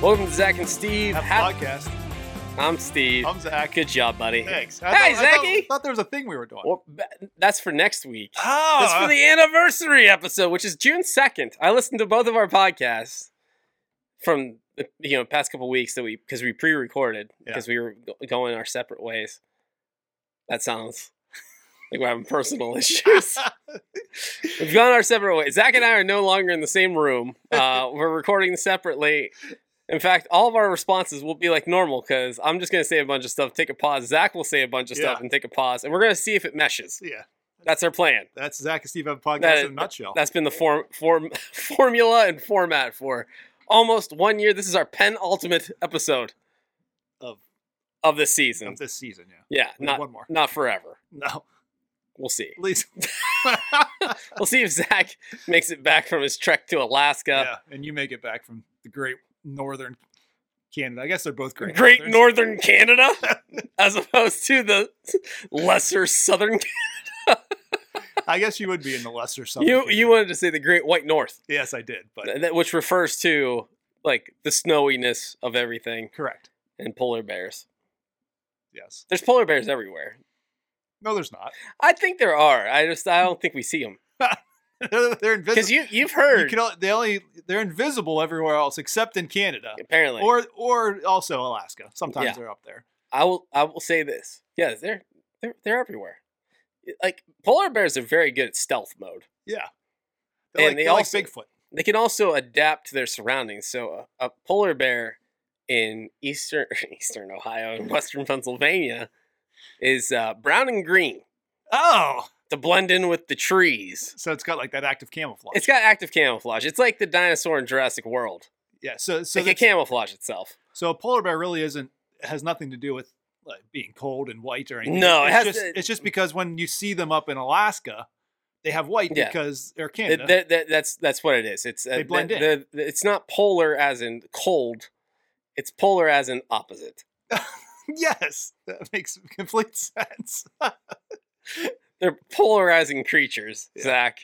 Welcome to Zach and Steve. Podcast. I'm Steve. I'm Zach. Good job, buddy. Thanks. Hey, I thought, I thought, Zachy. thought there was a thing we were doing. Well, that's for next week. oh, That's for the anniversary episode, which is June second. I listened to both of our podcasts from the you know past couple weeks that we because we pre-recorded Yeah. because we were go- going our separate ways. That sounds like we're having personal issues. We've gone our separate ways. Zach and I are no longer in the same room. Uh, we're recording separately. In fact, all of our responses will be like normal because I'm just going to say a bunch of stuff, take a pause. Zach will say a bunch of stuff and take a pause, and we're going to see if it meshes. yeah, That's our plan. that's Zach and Steve have a podcast That- in a nutshell. That's been the form, form, formula and format for almost one year. This is our penultimate episode Of- of this season. of this season. Yeah, Yeah, not one more. not forever. No, We'll see. at least. We'll see if Zach makes it back from his trek to Alaska. yeah, and you make it back from the great northern Canada. I guess they're both great. Great northerns. Northern Canada, as opposed to the lesser Southern. Canada. I guess you would be in the lesser southern. You Canada. you wanted to say the Great White North, Yes, I did, but that- which refers to like the snowiness of everything correct. and polar bears. Yes. There's polar bears everywhere. No, there's not. I think there are. I just I don't think we see them they're invisible. because you you've You heard can only, they only they're invisible everywhere else except in Canada apparently. or or also Alaska. Sometimes Yeah. they're up there. I will I will say this. Yeah, they're they're they're everywhere. Like polar bears are very good at stealth mode. Yeah, And they're like, they they're like also- Bigfoot. They can also adapt to their surroundings. So a, a polar bear in eastern eastern Ohio and western Pennsylvania is uh, brown and green Oh, to blend in with the trees. so it's got like that active camouflage. It's got active camouflage. It's like the dinosaur in Jurassic World. yeah. So so it can camouflage itself. so a polar bear really isn't has nothing to do with like being cold and white or anything. No, it it's has just to- it's just because when you see them up in Alaska, they have white Yeah. because they're It- Canada. that- that- that's that's what it is. It's uh, They blend the- in. the- it's not polar as in cold. It's polar as in opposite. yes, that makes complete sense. They're polarizing creatures, Yeah. Zach.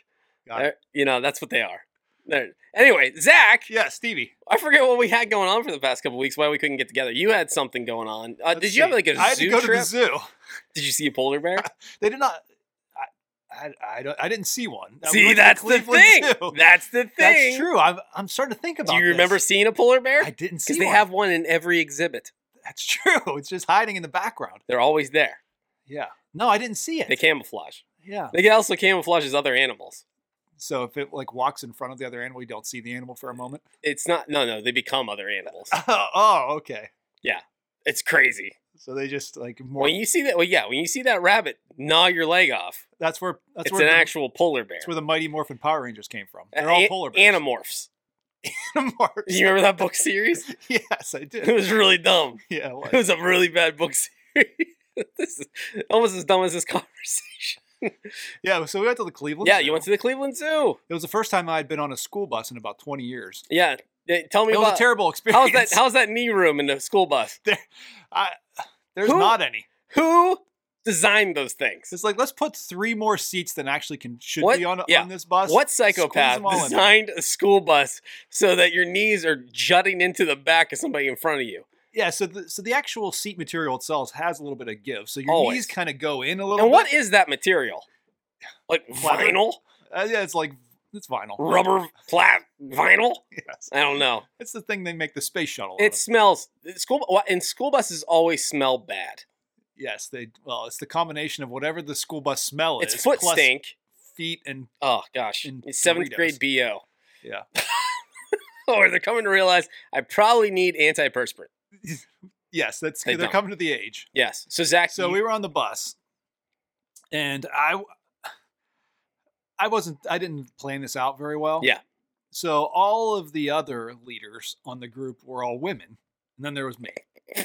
You know that's what they are. They're- anyway, Zach, yeah, Stevie. I forget what we had going on for the past couple weeks. Why we couldn't get together? You had something going on. Uh, did you have like a I had zoo to go trip? to the zoo. Did you see a polar bear? They did not. I, I, don't, I didn't see one. Uh, see, that's the thing. Zoo. That's the thing. That's true. I'm, I'm starting to think about. It. Do you this. remember seeing a polar bear? I didn't see. Because they have one in every exhibit. That's true. It's just hiding in the background. They're always there. Yeah. No, I didn't see it. They camouflage. Yeah. They can also camouflage as other animals. So if it like walks in front of the other animal, you don't see the animal for a moment. It's not. No, no. They become other animals. oh, okay. Yeah, it's crazy. So they just like more. When you see that, well, yeah, when you see that rabbit gnaw your leg off, that's where that's it's where an the, actual polar bear. that's where the Mighty Morphin Power Rangers came from. They're all an- polar bears. Animorphs. Animorphs. You remember that book series? yes, I did. It was really dumb. Yeah. It What? was a really bad book series. this is almost as dumb as this conversation. Yeah. So we went to the Cleveland. Yeah, Zoo. you went to the Cleveland Zoo. It was the first time I had been on a school bus in about 20 years. Yeah, tell me It was about a terrible experience. how's that. How's that knee room in the school bus? I, there's Who- not any. Who designed those things? It's like let's put three more seats than actually can should What- be on yeah. on this bus. What psychopath them all in there. designed a school bus so that your knees are jutting into the back of somebody in front of you? Yeah, so the so the actual seat material itself has a little bit of give, so your Always. knees kind of go in a little. And what bit. is that material? Like vinyl, Uh, yeah, it's like it's vinyl. rubber, flat vinyl. Yes, I don't know. it's the thing they make the space shuttle. out It of. smells. School and school buses always smell bad. yes, they well, it's the combination of whatever the school bus smell It's is. foot plus stink. feet, and Oh gosh, and it's seventh Doritos. grade bo. yeah, or they're coming to realize I probably need antiperspirant. yes, that's They they're don't. coming to the age. Yes. So Zach, So you- we were on the bus, and I, I wasn't, I didn't plan this out very well. Yeah. So all of the other leaders on the group were all women, and then there was me.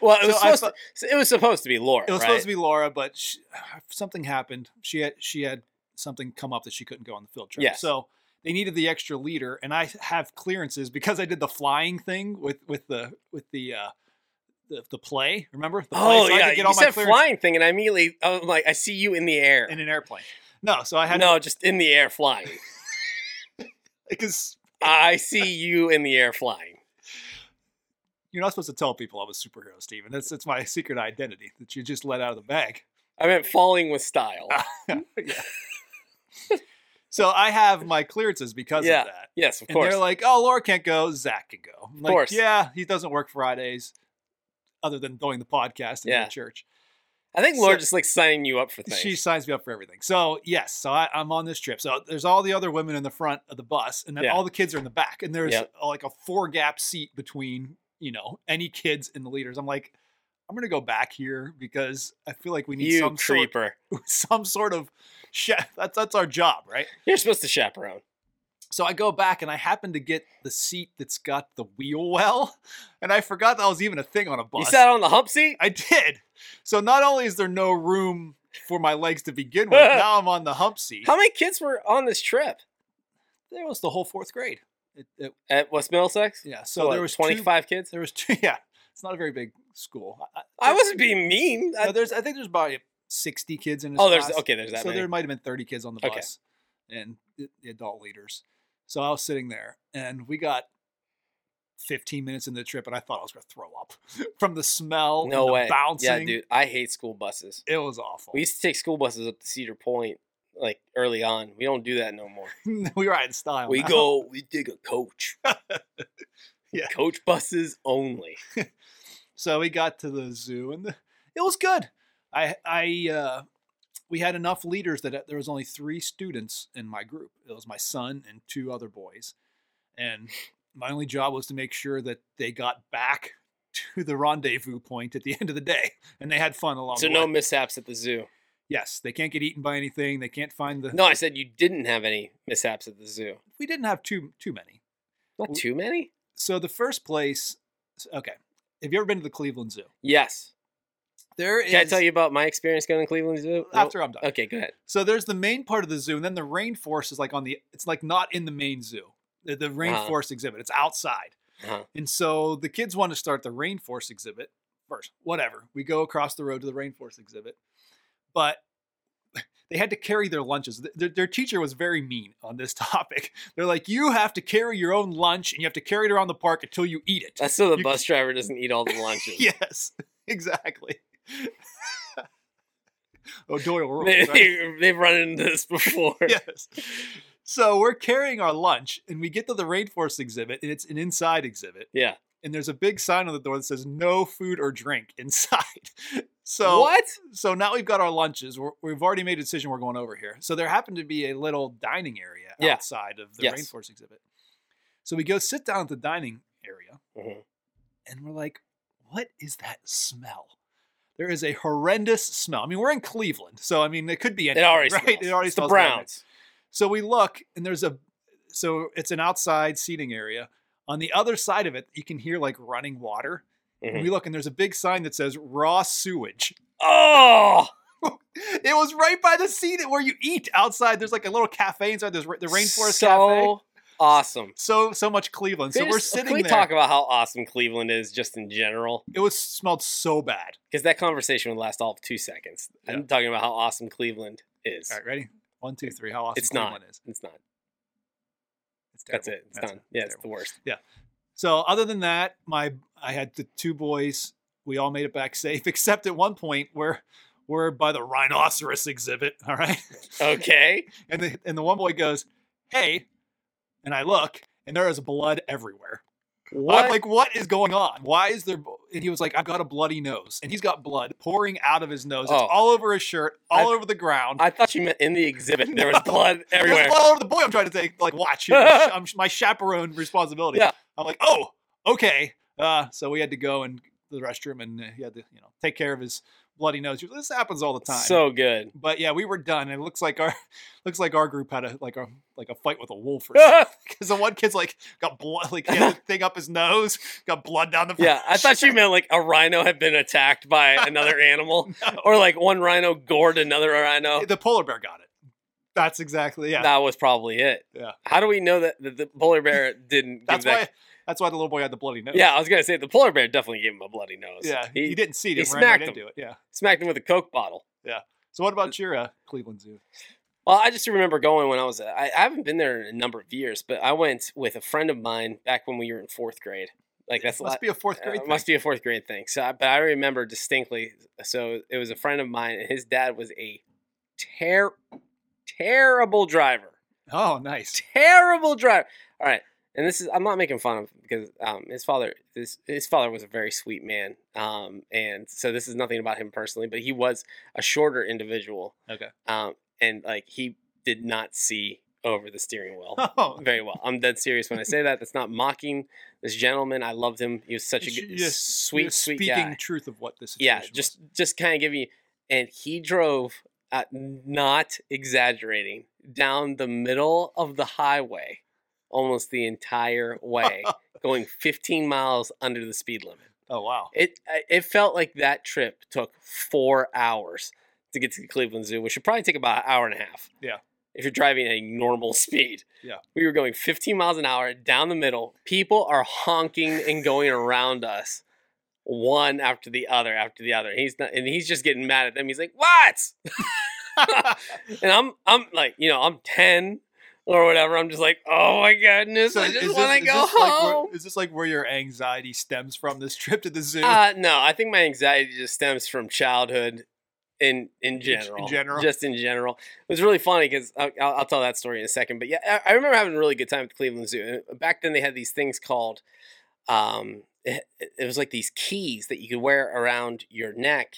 well, it was so supposed to, it was supposed to be Laura. It was right? supposed to be Laura, but she, something happened. She had she had something come up that she couldn't go on the field trip. Yes. So they needed the extra leader, and I have clearances because I did the flying thing with with the with the uh, the, the play. Remember? The play? Oh So I yeah, you said clearance flying thing, and I immediately I'm like, I see you in the air. in an airplane. No, so I had no, just in the air flying. because I see you in the air flying. You're not supposed to tell people I'm a superhero, Steven. That's that's my secret identity that you just let out of the bag. I meant falling with style. yeah. So I have my clearances because Yeah, of that. yes, of And course. they're like, "Oh, Laura can't go. Zach can go." I'm like, course. Yeah, he doesn't work Fridays, other than doing the podcast and Yeah. the church. I think Laura so- just like signing you up for things. She signs me up for everything. So yes, so I, I'm on this trip. So there's all the other women in the front of the bus, and then Yeah. all the kids are in the back, and there's Yep. like a four gap seat between you know any kids and the leaders. I'm like, I'm gonna go back here because I feel like we need you some sort, creeper. some sort of. That's that's our job, right? You're supposed to chaperone. So I go back and I happen to get the seat that's got the wheel well, and I forgot that was even a thing on a bus. You sat on the hump seat? I did. So not only is there no room for my legs to begin with, now I'm on the hump seat. How many kids were on this trip There was the whole fourth grade. It, it, at West Middlesex? yeah. So So there was 25 25. kids? There was two. Yeah. It's not a very big school. I, I wasn't being mean. I- no, there's. I think there's about 60 kids in. His oh, there's class. okay. There's that so many. there might have been 30 kids on the Okay. bus and the, adult leaders. So I was sitting there and we got 15 minutes into the trip and I thought I was going to throw up from the smell, no and the way. bouncing. Yeah, dude. I hate school buses. It was awful. We used to take school buses up to Cedar Point like early on. We don't do that no more. we ride in style. We now. go. We dig a coach. Yeah. Coach buses only. So we got to the zoo and the, it was good. I I uh, we had enough leaders that uh, there was only three students in my group. It was my son and two other boys, and my only job was to make sure that they got back to the rendezvous point at the end of the day, and they had fun along So no mishaps at the zoo. Yes, they can't get eaten by anything. They can't find the. No, I said you didn't have any mishaps at the zoo. we didn't have too too many. Not too many. So the first place. Okay, have you ever been to the Cleveland Zoo? Yes. There is. Can I tell you about my experience going to Cleveland Zoo? After I'm done? Okay, go ahead. So there's the main part of the zoo, and then the rainforest is like on the. It's like not in the main zoo. The, the rainforest exhibit. It's outside, Uh-huh. and so the kids want to start the rainforest exhibit first. Whatever. We go across the road to the rainforest exhibit, but they had to carry their lunches. Their, their teacher was very mean on this topic. They're like, you have to carry your own lunch, and you have to carry it around the park until you eat it. That's so the You- bus driver doesn't eat all the lunches. yes, exactly. O'Doyle rules. They, right? they, they've run into this before. yes. So we're carrying our lunch and we get to the rainforest exhibit and it's an inside exhibit. Yeah. And there's a big sign on the door that says no food or drink inside. So what? so now we've got our lunches. We're, we've already made a decision we're going over here. So there happened to be a little dining area Yeah. outside of the Yes. rainforest exhibit. So we go sit down at the dining area Mhm. and we're like, what is that smell? There is a horrendous smell. I mean, we're in Cleveland, so I mean, it could be It anything, already right? smells. It already it's the smells bad. Browns. So we look, and there's a, so it's an outside seating area. On the other side of it, you can hear like running water. And Mhm. we look, and there's a big sign that says raw sewage. Oh, It was right by the seat where you eat outside. There's like a little cafe inside. There's the rainforest so cafe. Awesome. So so much Cleveland. So we're sitting Can we there. talk about how awesome Cleveland is just in general? it was smelled so bad. Because that conversation would last all of two seconds. Yeah. I'm talking about how awesome Cleveland is. All right, ready? One, two, three. How awesome It's not. Cleveland is. It's not. It's That's it. It's That's done. Yeah, it's terrible. the worst. Yeah. So other than that, my I had the two boys. We all made it back safe, except at one point where we're by the rhinoceros exhibit. All right, Okay. and the and the one boy goes, "Hey," and I look, and there is blood everywhere. What? I'm like, what is going on? Why is there? And he was like, I've got a bloody nose, and he's got blood pouring out of his nose. It's Oh. all over his shirt, all I- over the ground. I thought you meant in the exhibit. There was No. blood There's everywhere. blood all over the boy. I'm trying to take like watch. You know, I'm my chaperone responsibility. Yeah. I'm like, oh, okay. Uh, so we had to go and the restroom, and uh, he had to, you know, take care of his bloody nose. This happens all the time. So good. but yeah, we were done. And it looks like our looks like our group had a like a like a fight with a wolf or something. Because the one kid's like got blood, like he had a thing up his nose, got blood down the. front. yeah, I thought you meant like a rhino had been attacked by another animal, No. or like one rhino gored another rhino. the polar bear got it. That's exactly yeah. That was probably it. Yeah. How do we know that the, the polar bear didn't? that's that why. That's why the little boy had the bloody nose. Yeah, I was gonna say the polar bear definitely gave him a bloody nose. Yeah, he, he, didn't see it. he He ran right smacked him. into it. Yeah. smacked him with a coke bottle. Yeah. So what about your uh, Cleveland Zoo? Well, I just remember going when I was. I, I haven't been there in a number of years, but I went with a friend of mine back when we were in fourth grade. Like that's must la- be a fourth uh, grade. must be a fourth grade thing. So, I- but I remember distinctly. So it was a friend of mine, and his dad was a ter- terrible driver. Oh, nice. Terrible driver. All right, and this is I'm not making fun of because um, his father his his father was a very sweet man, um, and so this is nothing about him personally, but he was a shorter individual, Okay. um, and like he did not see over the steering wheel Oh, very well. I'm dead serious when I say that. That's not mocking this gentleman. I loved him. He was such a You're good, just- sweet, you're sweet speaking guy. truth of what this. Yeah, just just kind of give you. And he drove, uh, not exaggerating, down the middle of the highway, almost the entire way, going 15 miles under the speed limit. oh wow. It it felt like that trip took four hours to get to the Cleveland Zoo, which should probably take about an hour and a half. Yeah. If you're driving at a normal speed. Yeah. We were going 15 miles an hour down the middle. People are honking and going around us, one after the other after the other. He's not, and he's just getting mad at them. He's like, "What?" and I'm I'm like, you know, I'm 10 or whatever. I'm just like, "Oh my goodness, So I just want to go this like where- home." is this like where your anxiety stems from? This trip to the zoo. Uh, no, I think my anxiety just stems from childhood in in in general. general? Just in general. It was really funny because I'll, I'll I'll tell that story in a second. But yeah, I, I remember having a really good time at the Cleveland Zoo. And back then, they had these things called, um, it, it was like these keys that you could wear around your neck,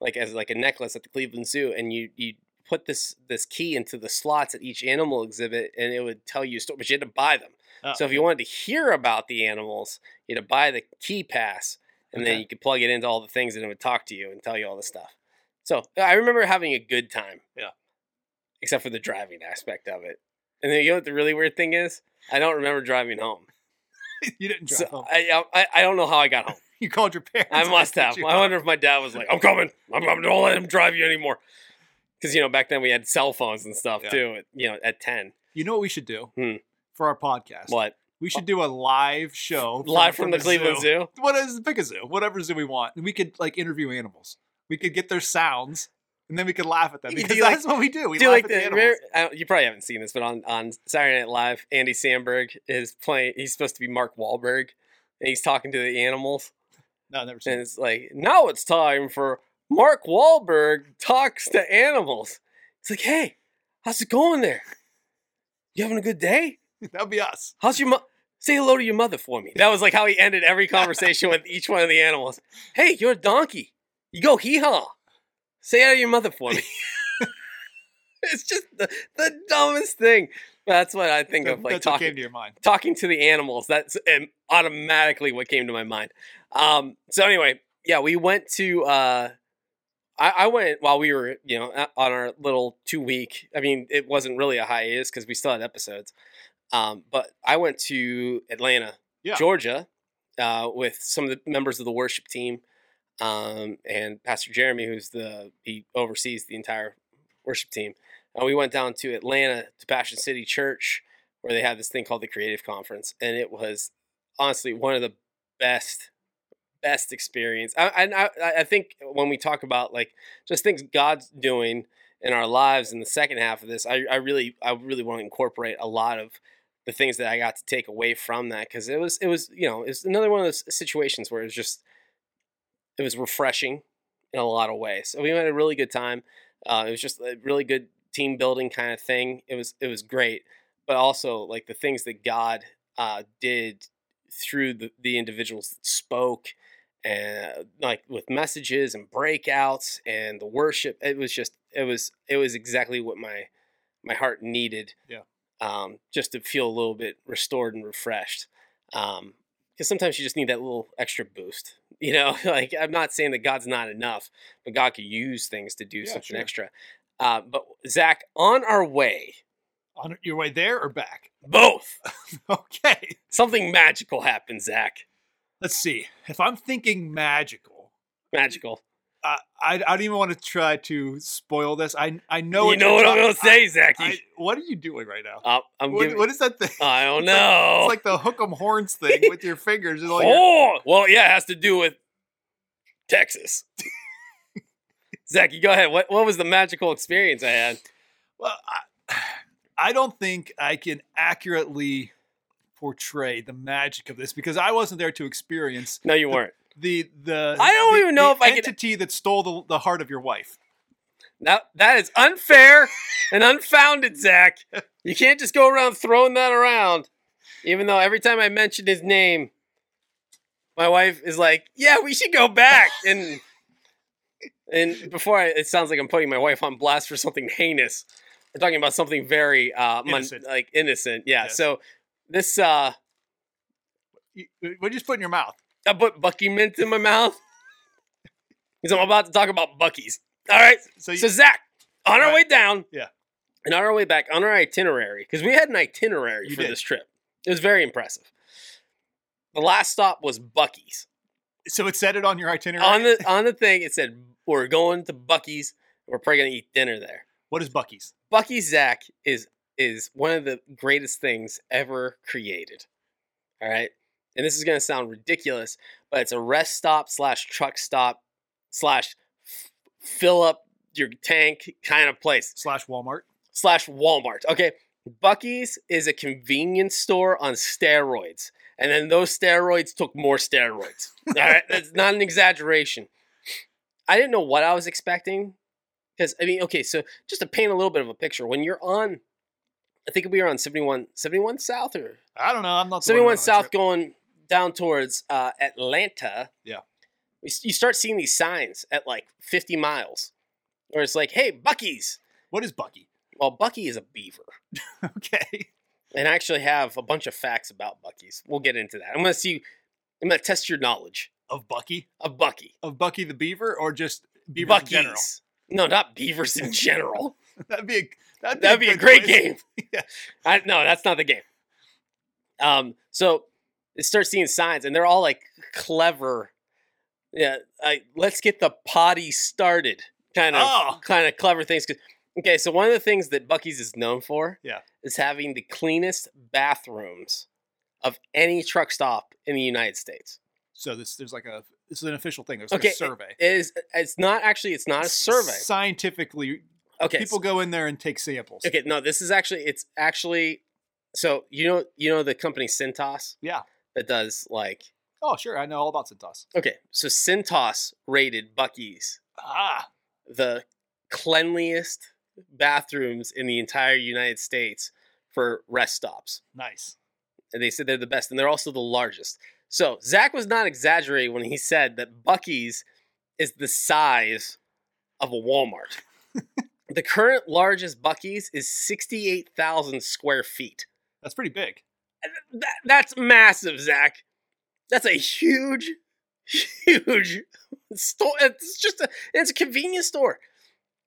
like as like a necklace at the Cleveland Zoo, and you you put this this key into the slots at each animal exhibit, and it would tell you a story. But you had to buy them. Oh, So if you wanted to hear about the animals, you had to buy the key pass, and then you could plug it into all the things, and it would talk to you and tell you all the stuff. So I remember having a good time. Yeah. Except for the driving aspect of it. And then you know what the really weird thing is? I don't remember driving home. you didn't drive So home. I, I I don't know how I got home. You called your parents. I must have. I wonder if my dad was like, "I'm coming. I'm coming. Don't let him drive you anymore." Because you know back then we had cell phones and stuff Yeah. too. At, you know at ten. You know what we should do Hmm. for our podcast? What We should do a live show live from, the, Cleveland zoo? What is pick a zoo, whatever zoo we want, and we could like interview animals. We could get their sounds, and then we could laugh at them because do, like- that's what we do. We do laugh like at the, animals. you probably haven't seen this, but on on Saturday Night Live, Andy Samberg is playing. He's supposed to be Mark Wahlberg, and he's talking to the animals, No, I've never seen. and it's like now it's time for Mark Wahlberg talks to animals. It's like, hey, how's it going there? You having a good day? That'd be us. How's your mo- say hello to your mother for me? That was like how he ended every conversation with each one of the animals. Hey, you're a donkey. You go hee haw. Say hello to your mother for me. it's just the, the dumbest thing. That's what I think of, like talking to your mind. talking to the animals. That's um, automatically what came to my mind. Um, so anyway, yeah, we went to. Uh, I, I went while we were, you know, on our little two week. I mean, it wasn't really a hiatus because we still had episodes. Um, but I went to Atlanta, Yeah. Georgia, uh, with some of the members of the worship team, um, and Pastor Jeremy, who's the he oversees the entire worship team. And we went down to Atlanta to Passion City Church, where they had this thing called the Creative Conference, and it was honestly one of the best best experience. I, and I, I think when we talk about like just things God's doing in our lives in the second half of this, I, I really I really want to incorporate a lot of the things that I got to take away from that because it was it was you know it's another one of those situations where it was just it was refreshing in a lot of ways. So we had a really good time. Uh, it was just a really good team building kind of thing. It was it was great, but also like the things that God uh, did through the, the individuals that spoke and like with messages and breakouts and the worship it was just it was it was exactly what my my heart needed Yeah. um just to feel a little bit restored and refreshed um because sometimes you just need that little extra boost you know like i'm not saying that god's not enough but god could use things to do Yeah, something sure. extra uh but zach on our way On your way there or back? both Okay. something magical happened zach Let's see. If I'm thinking magical, magical I I, I don't even want to try to spoil this. I I know you what know what i'm gonna say zach I, I- what are you doing right now? Uh, i'm What, giving what is that thing? i don't It's like- know It's like the hook 'em horns thing with your fingers. Like Oh, well, yeah, it has to do with Texas. Zach, you go ahead. What what was the magical experience I had? Well, I, I don't think I can accurately portray the magic of this because I wasn't there to experience No, you weren't. the the. I don't the- even know the if I could- entity that stole the, the heart of your wife. That that is unfair and unfounded, Zach. You can't just go around throwing that around. Even though every time I mention his name, my wife is like, "Yeah, we should go back." And and before I, it sounds like I'm putting my wife on blast for something heinous. We're talking about something very uh, mon- like innocent. Yeah. Yes. So this uh, You- What did you just put in your mouth? I put Buc-ee mint in my mouth because I'm about to talk about Buc-ee's. All right. So, you, So Zach, on our Right. way down, Yeah. and on our way back, on our itinerary, because we had an itinerary You for did. this trip. It was very impressive. The last stop was Buc-ee's. so it said it on your itinerary. On the on the thing, it said we're going to Buc-ee's. We're probably gonna eat dinner there. what is Buc-ee's? Buc-ee's Zach is is one of the greatest things ever created. All right, and this is gonna sound ridiculous, but it's a rest stop slash truck stop slash fill up your tank kind of place Slash Walmart. slash Walmart. Okay, Buc-ee's is a convenience store on steroids, and then those steroids took more steroids. All right, that's not an exaggeration. I didn't know what I was expecting because I mean, okay, so just to paint a little bit of a picture, when you're on, I think we were on 71, 71 South or I don't know. I'm not. the 71 who went on the South going down towards uh, Atlanta. Yeah. we You start seeing these signs at like 50 miles where it's like, hey, Buc-ee's. What is Buc-ee? Well, Buc-ee is a beaver. Okay. and I actually have a bunch of facts about Buc-ee's. We'll get into that. I'm gonna see. I'm gonna test your knowledge Of Buc-ee? of Buc-ee. Of Buc-ee the Beaver, or just beavers in general? No, not beavers in general. That'd be a that'd be, That'd be a great game. Yeah. I, no, that's not the game. Um, so it starts seeing signs, and they're all like clever. Yeah, I, let's get the potty started. Kind of, Oh. kind of clever things. okay, so one of the things that Buc-ee's is known for, Yeah. is having the cleanest bathrooms of any truck stop in the United States. So this there's like a this is an official thing. There's Okay, like a survey. It is. It's not actually. It's not a survey. Scientifically, Okay. people go in there and take samples. Okay, no, this is actually it's actually so you know you know the company Cintas Yeah. that does like Oh, sure. I know all about Cintas. okay, so Cintas rated Buc-ee's Ah, the cleanliest bathrooms in the entire United States for rest stops. nice. And they said they're the best and they're also the largest. So Zach was not exaggerating when he said that Buc-ee's is the size of a Walmart. the current largest Buc-ee's is 68,000 square feet. That's pretty big. That, that's massive, Zach. That's a huge, huge store. It's just a it's a convenience store.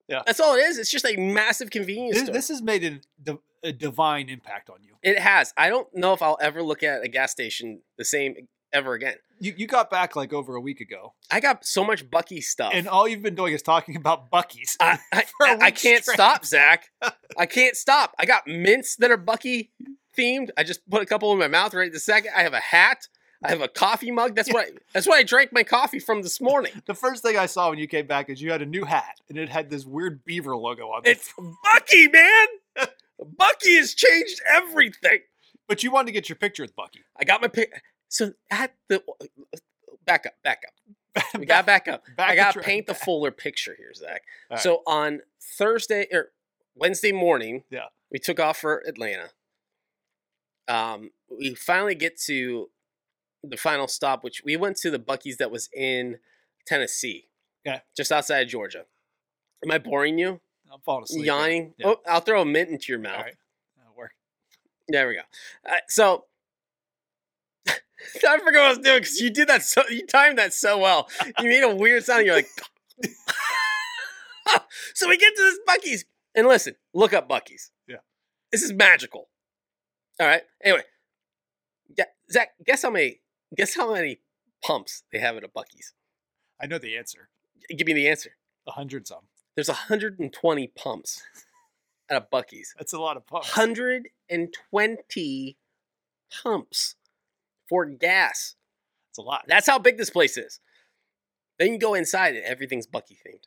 Yeah. that's all it is. It's just a massive convenience This, store. this has made a, a divine impact on you. it has. I don't know if I'll ever look at a gas station the same ever again. You you got back like over a week ago, I got so much Buc-ee stuff. and all you've been doing is talking about Buc-ee's. I, I, for a I- I week can't straight. stop, Zach. I can't stop. I got mints that are Buc-ee themed. I just put a couple in my mouth right the second. I have a hat. I have a coffee mug. That's what I, that's what I drank my coffee from this morning. The first thing I saw when you came back is you had a new hat, and it had this weird beaver logo on it. It's Buc-ee, man. Buc-ee has changed everything. But you wanted to get your picture with Buc-ee. I got my pic. So at the back up, back up. We got back up. Back I got to paint the fuller picture here, Zach. Right. So on Thursday or Wednesday morning, Yeah. we took off for Atlanta. Um, we finally get to the final stop, which we went to the Buc-ee's that was in Tennessee. Okay. Just outside of Georgia. Am I boring you? I'm falling asleep. Yawning? Yeah. Oh, I'll throw a mint into your mouth. All right. That'll work. There we go. Uh, so I forgot what I was doing because you did that so you timed that so well. You made a weird sound. And you're like, so we get to this Buc-ee's and listen, look up Buc-ee's. Yeah. this is magical. All right. Anyway, yeah, Zach, guess how many? Guess how many pumps they have at a Buc-ee's? I know the answer. Give me the answer. A hundred some. There's 120 pumps at a Buc-ee's. That's a lot of pumps. 120 pumps for gas. That's a lot. That's how big this place is. Then you go inside and everything's Buc-ee themed.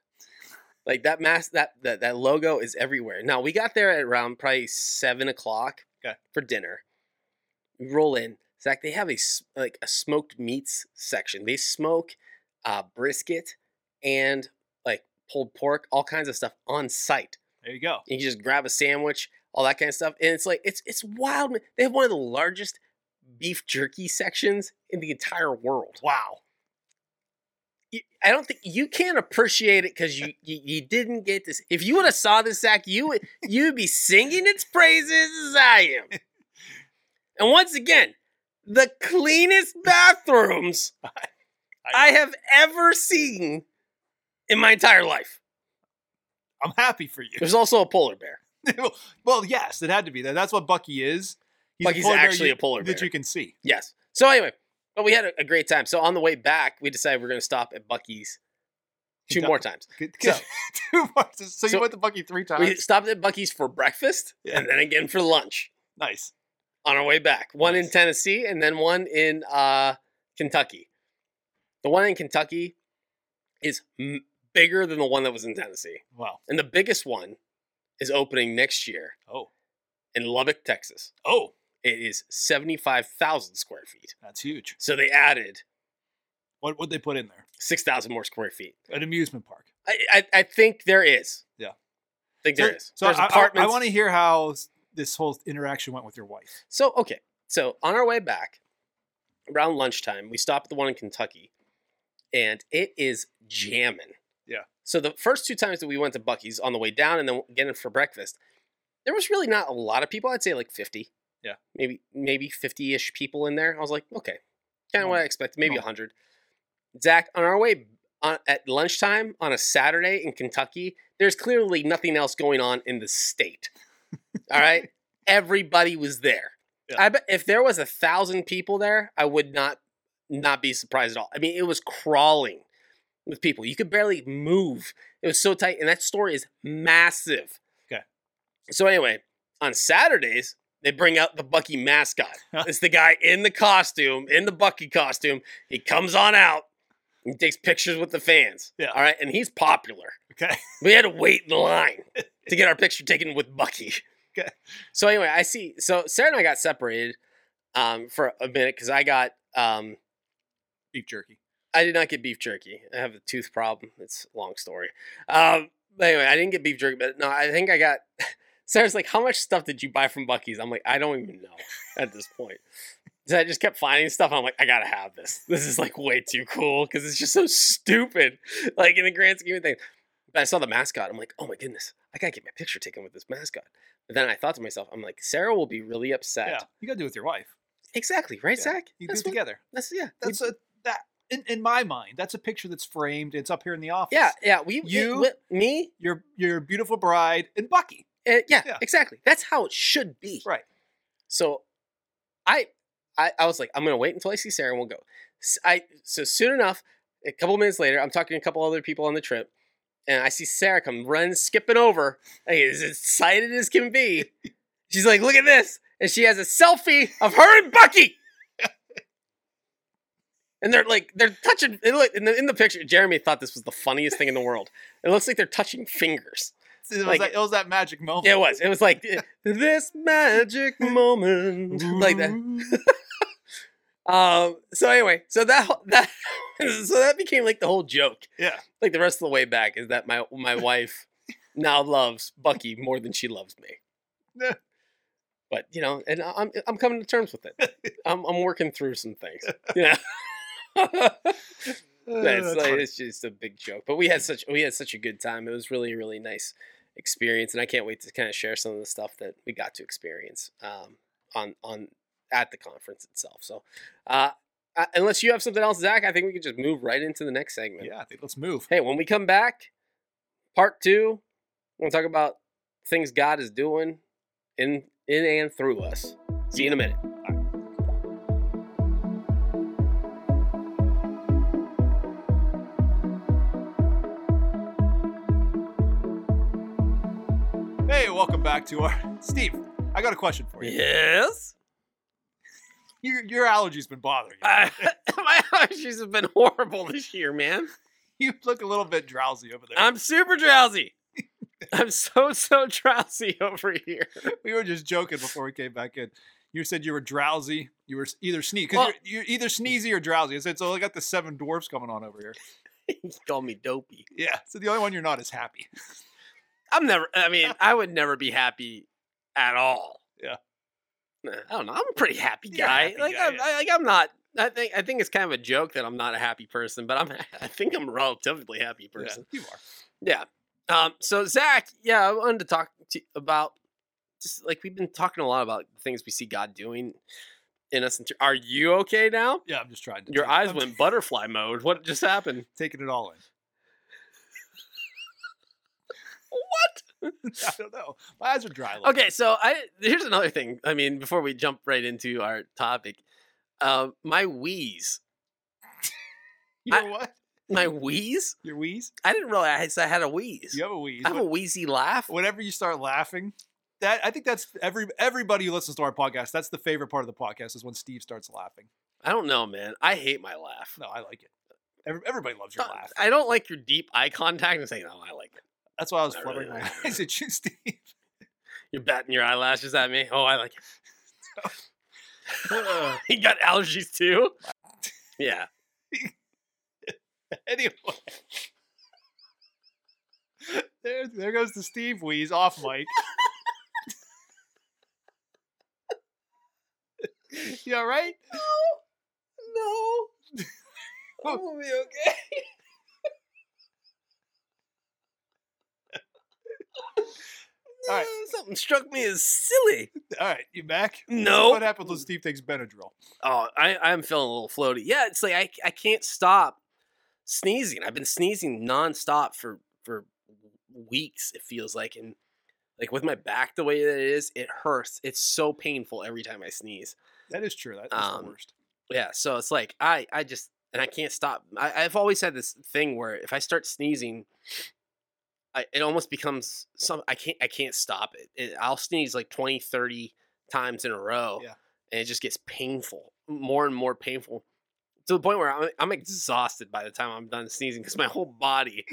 Like that mass that, that that logo is everywhere. Now we got there at around probably seven o'clock Okay. for dinner. We roll in. Zach, they have a like a smoked meats section. They smoke uh, brisket and like pulled pork, all kinds of stuff on site. There you go. You can just grab a sandwich, all that kind of stuff, and it's like it's it's wild. They have one of the largest beef jerky sections in the entire world. Wow. I don't think you can't appreciate it because you, you you didn't get this. If you would have saw this, Zach, you would you'd be singing its praises as I am. And once again, the cleanest bathrooms I have ever seen in my entire life. I'm happy for you. There's also a polar bear. well, yes, it had to be that. That's what Buc-ee is. He's Buc-ee's bear actually you- a polar bear that you can see. Yes. So anyway, but we had a, a great time. So on the way back, we decided we're going to stop at Buc-ee's two more times. Good- So- Two more- so you so- went to Buc-ee three times. We stopped at Buc-ee's for breakfast Yeah. and then again for lunch nice. on our way back. One in Tennessee and then one in uh, Kentucky. The one in Kentucky is m- bigger than the one that was in Tennessee. Wow. And the biggest one is opening next year Oh. in Lubbock, Texas. Oh, It is 75,000 square feet. that's huge. So they added What would they put in there? 6,000 more square feet. An amusement park. I, I, I think there is. Yeah. I think So, there is. so There's apartments. I, apartments. want to hear how this whole interaction went with your wife. So okay, so on our way back, around lunchtime, we stopped at the one in Kentucky, and it is jamming. Yeah. So the first two times that we went to Buc-ee's on the way down and then again for breakfast, there was really not a lot of people. I'd say like fifty. Yeah. Maybe maybe fifty ish people in there. I was like, okay, kind of what I expected. Maybe Normal. hundred. Zach, on our way on, at lunchtime on a Saturday in Kentucky, there's clearly nothing else going on in the state. All right, everybody was there. Yeah. I bet if there was a thousand people there, I would not not be surprised at all. I mean, it was crawling with people. You could barely move. It was so tight, and that store is massive. Okay. So anyway, on Saturdays they bring out the Buc-ee mascot. it's the guy in the costume, in the Buc-ee costume. He comes on out. He takes pictures with the fans. Yeah. All right, and he's popular. Okay. We had to wait in line to get our picture taken with Buc-ee. Okay. So anyway, I see. So Sarah and I got separated um, for a minute because I got um, Beef jerky. I did not get beef jerky. I have a tooth problem. It's a long story. Um, but anyway, I didn't get beef jerky, but no, I think I got. Sarah's like, "How much stuff did you buy from Buc-ee's?" I'm like, "I don't even know at this point." So I just kept finding stuff. I'm like, "I gotta have this. This is like way too cool because it's just so stupid, like in the grand scheme of things." But I saw the mascot. I'm like, "Oh my goodness, I gotta get my picture taken with this mascot." But then I thought to myself, I'm like, Sarah will be really upset. Yeah. You got to do it with your wife. Exactly, right, Yeah. Zach? You do it together. That's yeah. we- That's a that in, in my mind. That's a picture that's framed. It's up here in the office. yeah, yeah. We You- it- me, Your your beautiful bride and Buc-ee. Uh, yeah, Yeah. exactly. That's how it should be. Right. So, I, I, I was like, I'm gonna wait until I see Sarah and we'll go. S- I so soon enough, a couple minutes later, I'm talking to a couple other people on the trip, and I see Sarah come running, skipping over, like, as excited as can be. She's like, "Look at this!" and she has a selfie of her and Buc-ee. And they're like they're touching. Look in the, in the picture. Jeremy thought this was the funniest thing in the world. It looks like they're touching fingers. It was, Like- that, it was that magic moment. Yeah, it was. It was like this magic moment, like that. Um. So anyway, so that that so that became like the whole joke. Yeah. Like the rest of the way back is that my my wife now loves Buc-ee more than she loves me. Yeah. But you know, and I'm I'm coming to terms with it. I'm I'm working through some things. You know. Uh, Yeah, it's, that's like, it's just a big joke. But we had such we had such a good time. It was really really nice experience, and I can't wait to kind of share some of the stuff that we got to experience um, on on at the conference itself. So, uh, uh, unless you have something else, Zach, I think we could just move right into the next segment. yeah, I think let's move. Hey, when we come back, part two, we're gonna talk about things God is doing in in and through us. See you in a minute. Back to our Steve. I got a question for you. Yes. Your your allergies been bothering you. I, my allergies have been horrible this year, man. you look a little bit drowsy over there. I'm super drowsy. I'm so so drowsy over here. we were just joking before we came back in. You said you were drowsy. You were either sneeze because Well- you're, you're either sneezy or drowsy. I said so. I got the seven dwarfs coming on over here. you call me dopey. Yeah. So the only one you're not is happy. I'm never. I mean, I would never be happy at all. Yeah. I don't know. I'm a pretty happy guy. happy like, guy, I'm, yeah. I, like I'm not. I think. I think it's kind of a joke that I'm not a happy person, but I'm. I think I'm a relatively happy person. Yeah, you are. Yeah. Um. So Zach, yeah, I wanted to talk to about just like we've been talking a lot about the things we see God doing in us. Are you okay now? Yeah, I'm just trying to. Your eyes I'm went butterfly mode. What just happened? taking it all in. What? I don't know. My eyes are dry. Okay, so I here's another thing. I mean, before we jump right into our topic, um, my wheeze, bit. You know I- what? my wheeze. Your wheeze. I didn't realize I had a wheeze. You have a wheeze. I have a wheezy laugh. Whenever you start laughing, that I think that's every everybody who listens to our podcast. That's the favorite part of the podcast is when Steve starts laughing. I don't know, man. I hate my laugh. No, I like it. Every, everybody loves your Uh, laugh. I don't like your deep eye contact and saying, "No, I like it." That's why I was fluttering my eyes at you, Steve. You're batting your eyelashes at me. Oh, I like it. he got allergies too? Yeah. anyway, there, there goes the Steve wheeze off mic. you all right? No. I'm gonna be okay. All right. Something struck me as silly. All right, you back? No. What happens when Steve takes Benadryl? Oh, I, I'm feeling a little floaty. Yeah, it's like I, I can't stop sneezing. I've been sneezing nonstop for for weeks. It feels like, and like with my back the way that it is, it hurts. It's so painful every time I sneeze. That is true. That's Um, the worst. Yeah, so it's like I I just and I can't stop. I, I've always had this thing where if I start sneezing, I, it almost becomes some. I can't I can't stop it. it. I'll sneeze like 20, 30 times in a row, Yeah. and it just gets painful, more and more painful, to the point where I'm I'm exhausted by the time I'm done sneezing because my whole body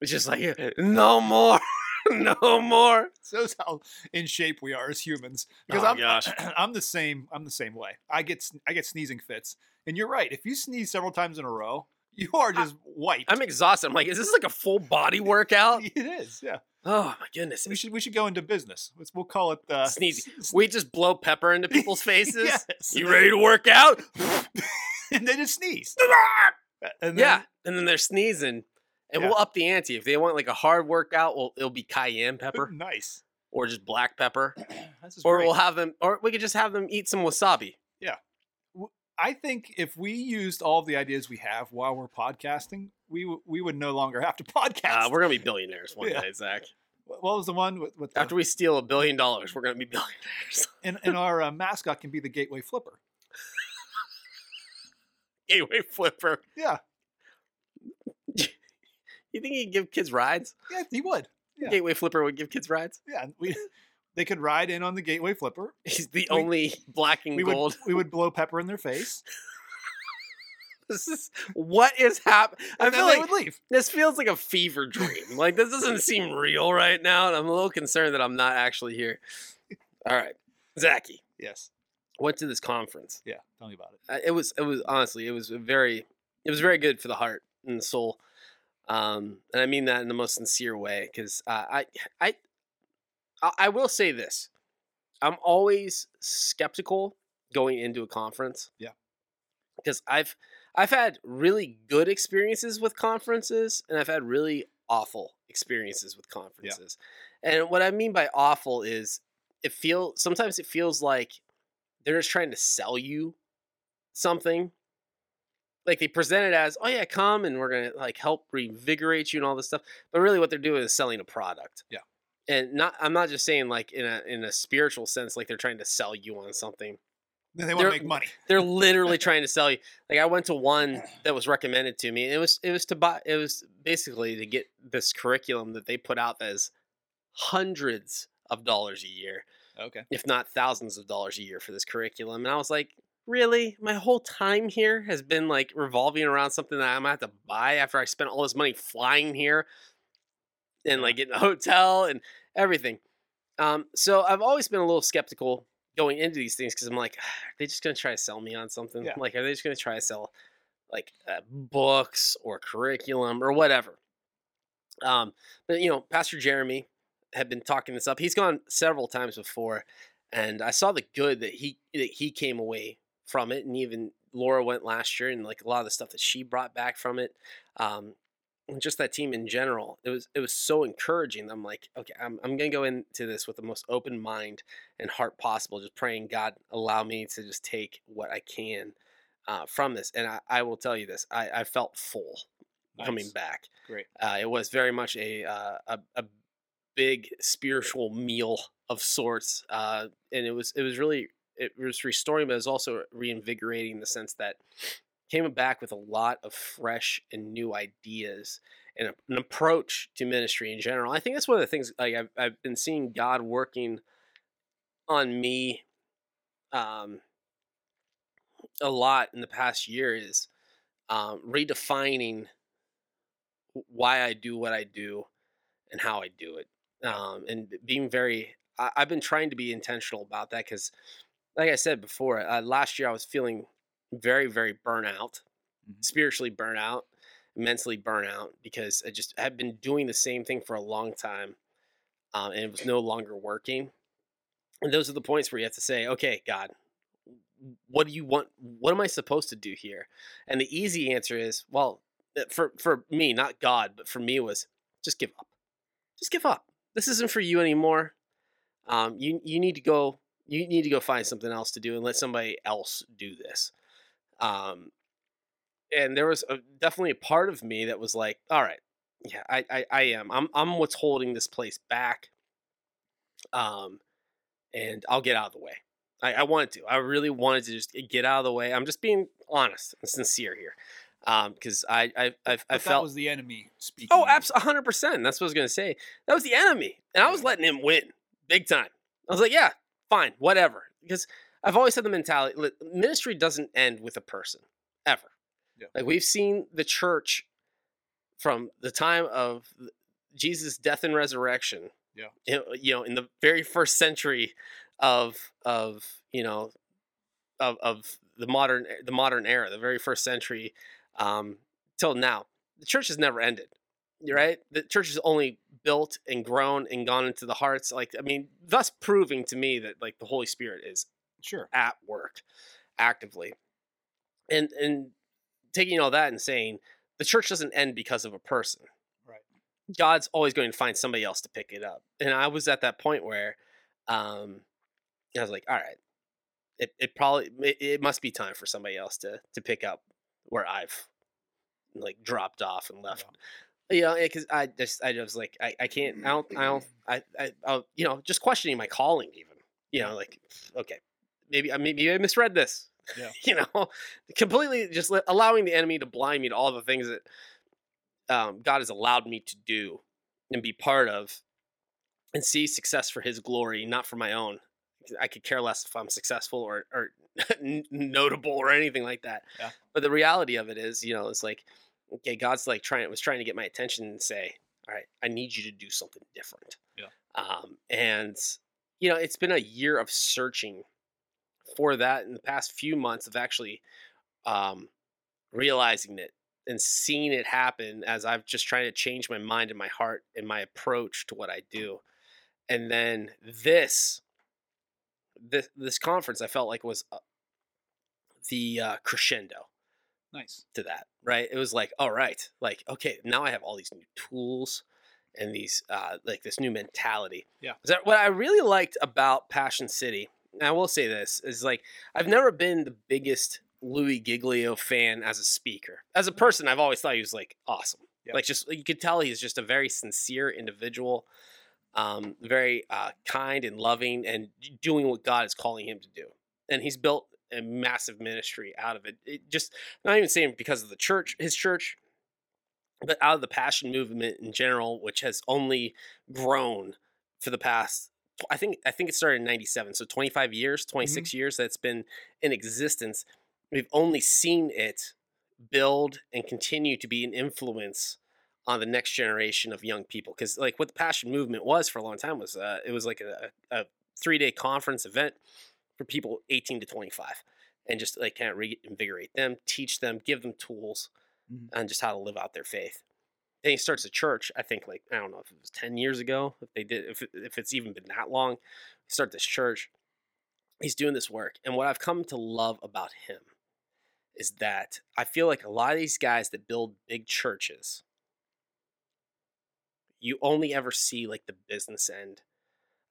is just like no more, no more. shows how in shape we are as humans. Because Oh, I'm gosh. I'm the same. I'm the same way. I get I get sneezing fits, and you're right. If you sneeze several times in a row, you are just white. I'm exhausted. I'm like, is this like a full body workout? it is. Yeah. Oh my goodness! We should we should go into business. Let's, we'll call it uh, Sneezy. We just blow pepper into people's faces. Yes. You ready to work out? and they just sneeze. And then, yeah, and then they're sneezing, and Yeah. we'll up the ante. If they want like a hard workout, well, it'll be cayenne pepper Nice. or just black pepper, This is or great. we'll have them, or we could just have them eat some wasabi. I think if we used all the ideas we have while we're podcasting, we w- we would no longer have to podcast. Uh, we're gonna be billionaires one Yeah. day, Zach. what was the one with, with the, After we steal a billion dollars, we're gonna be billionaires. and, and our uh, mascot can be the Gateway Flipper. Gateway flipper. Yeah, You think he'd give kids rides? yeah, he would. Yeah. Gateway flipper would give kids rides. Yeah, we they could ride in on the Gateway Flipper. He's the We- only black and We gold. would we would blow pepper in their face, This is what is happening. I feel like would leave. this feels like a fever dream. Like this doesn't seem real right now, and I'm a little concerned that I'm not actually here. All right, Zachy, Yes. went to this conference. Yeah. Tell me about it. It was it was honestly it was very it was very good for the heart and the soul, um, and I mean that in the most sincere way because uh, I I I I will say this, I'm always skeptical going into a conference. Yeah. because I've I've had really good experiences with conferences, and I've had really awful experiences with conferences. And what I mean by awful is it feel sometimes it feels like they're just trying to sell you something. Like they present it as, oh yeah, come and we're gonna like help reinvigorate you and all this stuff. But really what they're doing is selling a product. Yeah. And not I'm not just saying like in a in a spiritual sense, like they're trying to sell you on something. They want to They're- make money. They're literally trying to sell you. Like I went to one that was recommended to me. And it was it was to buy it was basically to get this curriculum that they put out that is hundreds of dollars a year Okay. if not thousands of dollars a year for this curriculum. And I was like, really? My whole time here has been like revolving around something that I'm gonna have to buy after I spent all this money flying here and like getting a hotel and everything. Um, so I've always been a little skeptical going into these things because I'm like, are they just gonna try to sell me on something? Yeah. Like, are they just gonna try to sell like uh, books or curriculum or whatever? Um, but you know, Pastor Jeremy had been talking this up. He's gone several times before, and I saw the good that he that he came away from it, and even Laura went last year, and like a lot of the stuff that she brought back from it. Um, and just that team in general, it was it was so encouraging. I'm like, okay, I'm I'm gonna go into this with the most open mind and heart possible, just praying God allow me to just take what I can uh, from this. And I, I will tell you this, I, I felt full coming back. Great. Uh, it was very much a, uh, a a big spiritual meal of sorts, uh, and it was it was really it was restoring, but it was also reinvigorating in the sense that came back with a lot of fresh and new ideas and a, an approach to ministry in general. I think that's one of the things like I've I've been seeing God working on me um, a lot in the past year is um, redefining why I do what I do and how I do it. Um, and being very, I, I've been trying to be intentional about that because, like I said before, uh, last year I was feeling very, very burnout, Mhm. spiritually burnout, mentally burnout because I just had been doing the same thing for a long time um, and it was no longer working. And those are the points where you have to say, okay, God, what do you want? What am I supposed to do here? And the easy answer is, well, uh, for for me, not God, but for me was just give up. Just give up. This isn't for you anymore. Um, you you need to go. You need to go find something else to do and let somebody else do this. Um, and there was a, definitely a part of me that was like, all right, yeah, I, I I am. I'm I'm what's holding this place back. Um, and I'll get out of the way. I, I wanted to. I really wanted to just get out of the way. I'm just being honest and sincere here, Um because I I I, I that felt was the enemy speaking. oh, absolutely, hundred percent. That's what I was gonna say. That was the enemy, and I was letting him win big time. I was like, yeah, fine, whatever. Because I've always had the mentality: li- ministry doesn't end with a person ever. Yeah. Like we've seen the church from the time of Jesus' death and resurrection. Yeah. You know, in the very first century of of you know of of the modern the modern era, the very first century, um, till now, the church has never ended. Right? The church has only built and grown and gone into the hearts. Like, I mean, thus proving to me that like the Holy Spirit is Sure. at work actively. And and taking all that and saying the church doesn't end because of a person. Right. god's always going to find somebody else to pick it up. And i was at that point where um i was like all right it, it probably it, it must be time for somebody else to to pick up where i've like dropped off and left. You know because i just i was like I, I can't i don't i don't I, I I'll, you know just questioning my calling even you know like okay maybe i maybe i misread this Yeah. you know completely just allowing the enemy to blind me to all the things that um, god has allowed me to do and be part of and see success for his glory not for my own i could care less if i'm successful or, or notable or anything like that Yeah. but the reality of it is you know it's like okay god's like trying was trying to get my attention and say all right i need you to do something different Yeah. um, and you know it's been a year of searching for that in the past few months of actually um, realizing it and seeing it happen as I've just trying to change my mind and my heart and my approach to what I do. And then this, this, this conference, I felt like was uh, the uh, crescendo Nice. to that, right? It was like, all right, like, okay, now I have all these new tools and these, uh, like this new mentality. Yeah. Is that what I really liked about Passion City? I will say this is like, I've never been the biggest Louie Giglio fan as a speaker. As a person, I've always thought he was like awesome. Yeah. Like, just you could tell he's just a very sincere individual, um, very uh, kind and loving, and doing what God is calling him to do. And he's built a massive ministry out of it. it just not even saying because of the church, his church, but out of the passion movement in general, which has only grown for the past. I think I think it started in '97, so 25 years, 26 years that's been in existence. We've only seen it build and continue to be an influence on the next generation of young people. Because like what the passion movement was for a long time was uh, it was like a, a three day conference event for people 18 to 25 and just like kind of reinvigorate them, teach them, give them tools Mhm. on just how to live out their faith. Then he starts a church. I think like I don't know if it was 10 years ago, if they did, if if it's even been that long. He Start this church. He's doing this work, and what I've come to love about him is that I feel like a lot of these guys that build big churches, you only ever see like the business end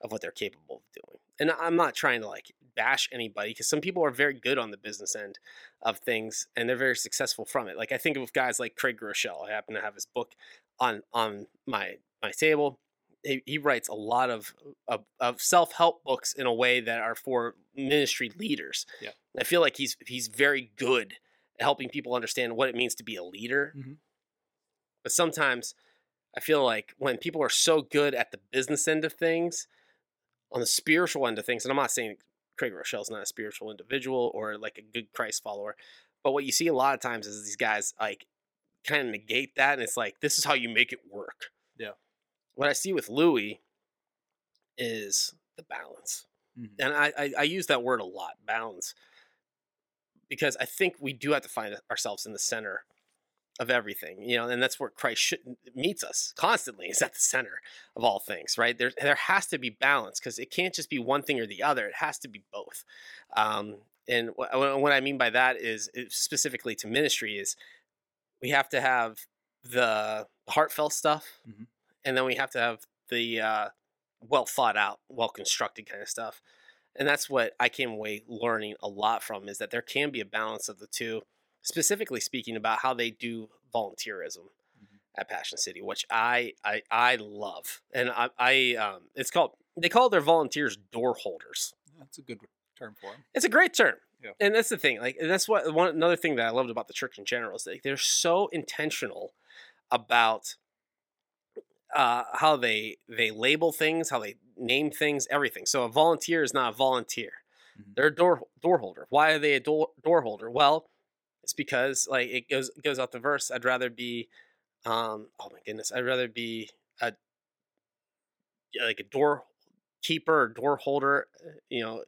of what they're capable of doing. And I'm not trying to like bash anybody because some people are very good on the business end of things and they're very successful from it. Like I think of guys like Craig Groeschel. I happen to have his book on on my my table. He, he writes a lot of of, of self help books in a way that are for ministry leaders. Yeah. I feel like he's he's very good at helping people understand what it means to be a leader. Mhm. But sometimes I feel like when people are so good at the business end of things, on the spiritual end of things, and I'm not saying Craig Groeschel's not a spiritual individual or like a good Christ follower, but what you see a lot of times is these guys like kind of negate that, and it's like this is how you make it work. Yeah. What I see with Louie is the balance, Mhm. and I, I I use that word a lot, balance, because I think we do have to find ourselves in the center of everything, you know, and that's where Christ should, meets us constantly. Is at the center of all things, right? There, there has to be balance because it can't just be one thing or the other. It has to be both. Um, and what, what I mean by that is specifically to ministry is we have to have the heartfelt stuff, Mhm. and then we have to have the uh, well thought out, well constructed kind of stuff. And that's what I came away learning a lot from is that there can be a balance of the two specifically speaking about how they do volunteerism Mhm. at Passion City, which I I, I love, and I, I um, it's called they call their volunteers door holders. That's a good term for him. It's a great term, Yeah. and that's the thing. Like and that's what one another thing that I loved about the church in general is that they're so intentional about uh, how they they label things, how they name things, everything. So a volunteer is not a volunteer; Mhm. they're a door door holder. Why are they a door door holder? Well, it's because like it goes goes out the verse. I'd rather be, um, oh my goodness, I'd rather be a like a door keeper or door holder. uh, You know,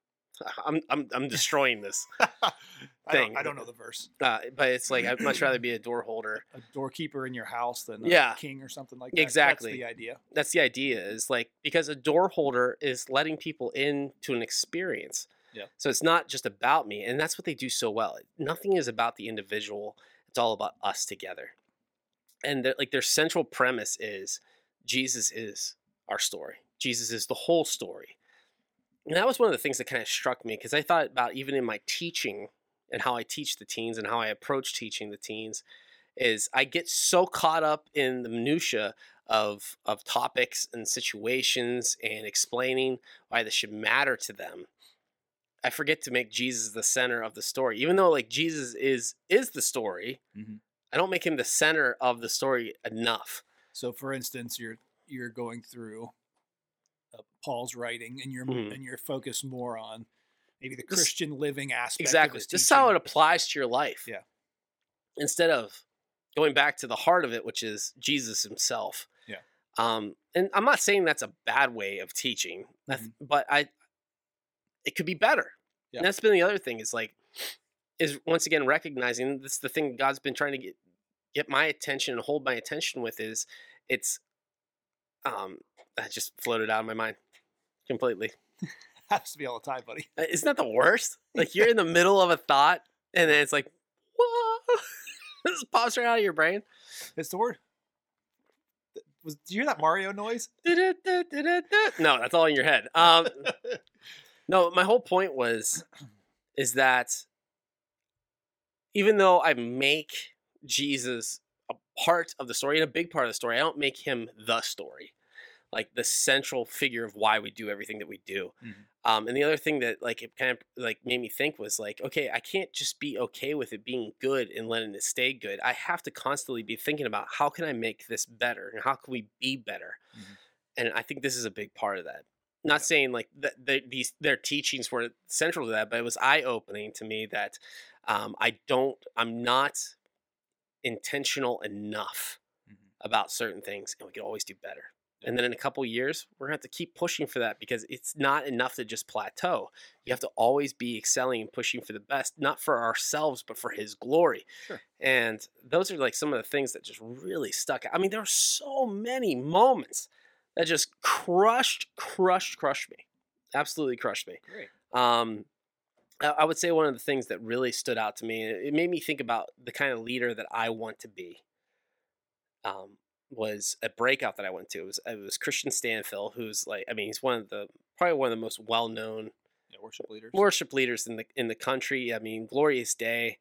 I'm I'm I'm destroying this, I, don't, Thing. I don't know the verse. uh, but it's like I'd much rather be a door holder. A doorkeeper in your house than a Yeah. king or something like that. Exactly. That's the idea. That's the idea. Is like because a door holder is letting people into an experience. Yeah. So it's not just about me, and that's what they do so well. Nothing is about the individual. It's all about us together. And like their central premise is Jesus is our story. Jesus is the whole story. And that was one of the things that kind of struck me because I thought about even in my teaching and how I teach the teens and how I approach teaching the teens is I get so caught up in the minutia of of topics and situations and explaining why this should matter to them. I forget to make Jesus the center of the story. Even though like Jesus is is the story, Mhm. I don't make him the center of the story enough. So, for instance, you're you're going through uh, Paul's writing, and you're Mhm. and you're focused more on maybe the Just- Christian living aspect. Exactly. Just how it applies to your life. Yeah. Instead of going back to the heart of it, which is Jesus himself. Yeah. Um, and I'm not saying that's a bad way of teaching, th- but I, it could be better. Yeah. And that's been the other thing is like, is once again recognizing this is the thing God's been trying to get get my attention and hold my attention with is it's, um, that just floated out of my mind completely. happens to be all the time, buddy. Uh, Isn't that the worst? Like you're in the middle of a thought, and then it's like, whoa, this pops right out of your brain. It's the word. Was do you hear that Mario noise? No, that's all in your head. Um, no, my whole point was, is that even though I make Jesus a part of the story and a big part of the story, I don't make him the story, like the central figure of why we do everything that we do. Mhm. Um, and the other thing that like it kind of like made me think was like, okay, I can't just be okay with it being good and letting it stay good. I have to constantly be thinking about how can I make this better and how can we be better. Mhm. And I think this is a big part of that. Not saying like that the, these their teachings were central to that, but it was eye opening to me that um, I don't, I'm not intentional enough Mhm. about certain things, and we can always do better. And then in a couple years, we're gonna have to keep pushing for that because it's not enough to just plateau. You have to always be excelling and pushing for the best, not for ourselves, but for His glory. Sure. And those are like some of the things that just really stuck. I mean, there are so many moments that just crushed, crushed, crushed me. Absolutely crushed me. Great. Um, I would say one of the things that really stood out to me, it made me think about the kind of leader that I want to be. Um, was a breakout that I went to. It was it was Kristian Stanfill, who's like, I mean, he's one of the probably one of the most well known Yeah, worship leaders. worship leaders in the in the country. I mean, Glorious Day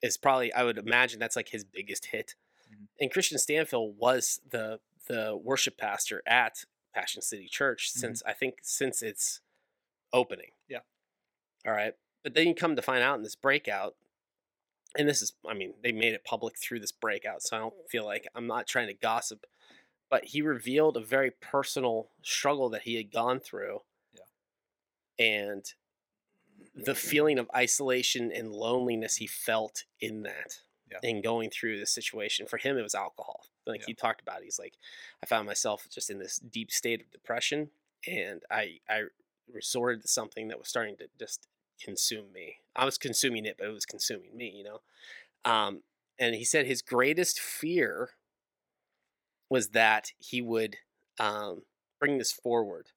is probably I would imagine that's like his biggest hit. Mhm. And Kristian Stanfill was the the worship pastor at Passion City Church Mhm. since I think since its opening. Yeah. All right. But then you come to find out in this breakout and this is I mean, they made it public through this breakout, so I don't feel like I'm not trying to gossip, but he revealed a very personal struggle that he had gone through. Yeah. And the feeling of isolation and loneliness he felt in that Yeah. and going through this situation for him it was alcohol like Yeah. he talked about it, he's like i found myself just in this deep state of depression and i i resorted to something that was starting to just consume me i was consuming it but it was consuming me you know um and he said his greatest fear was that he would um bring this forward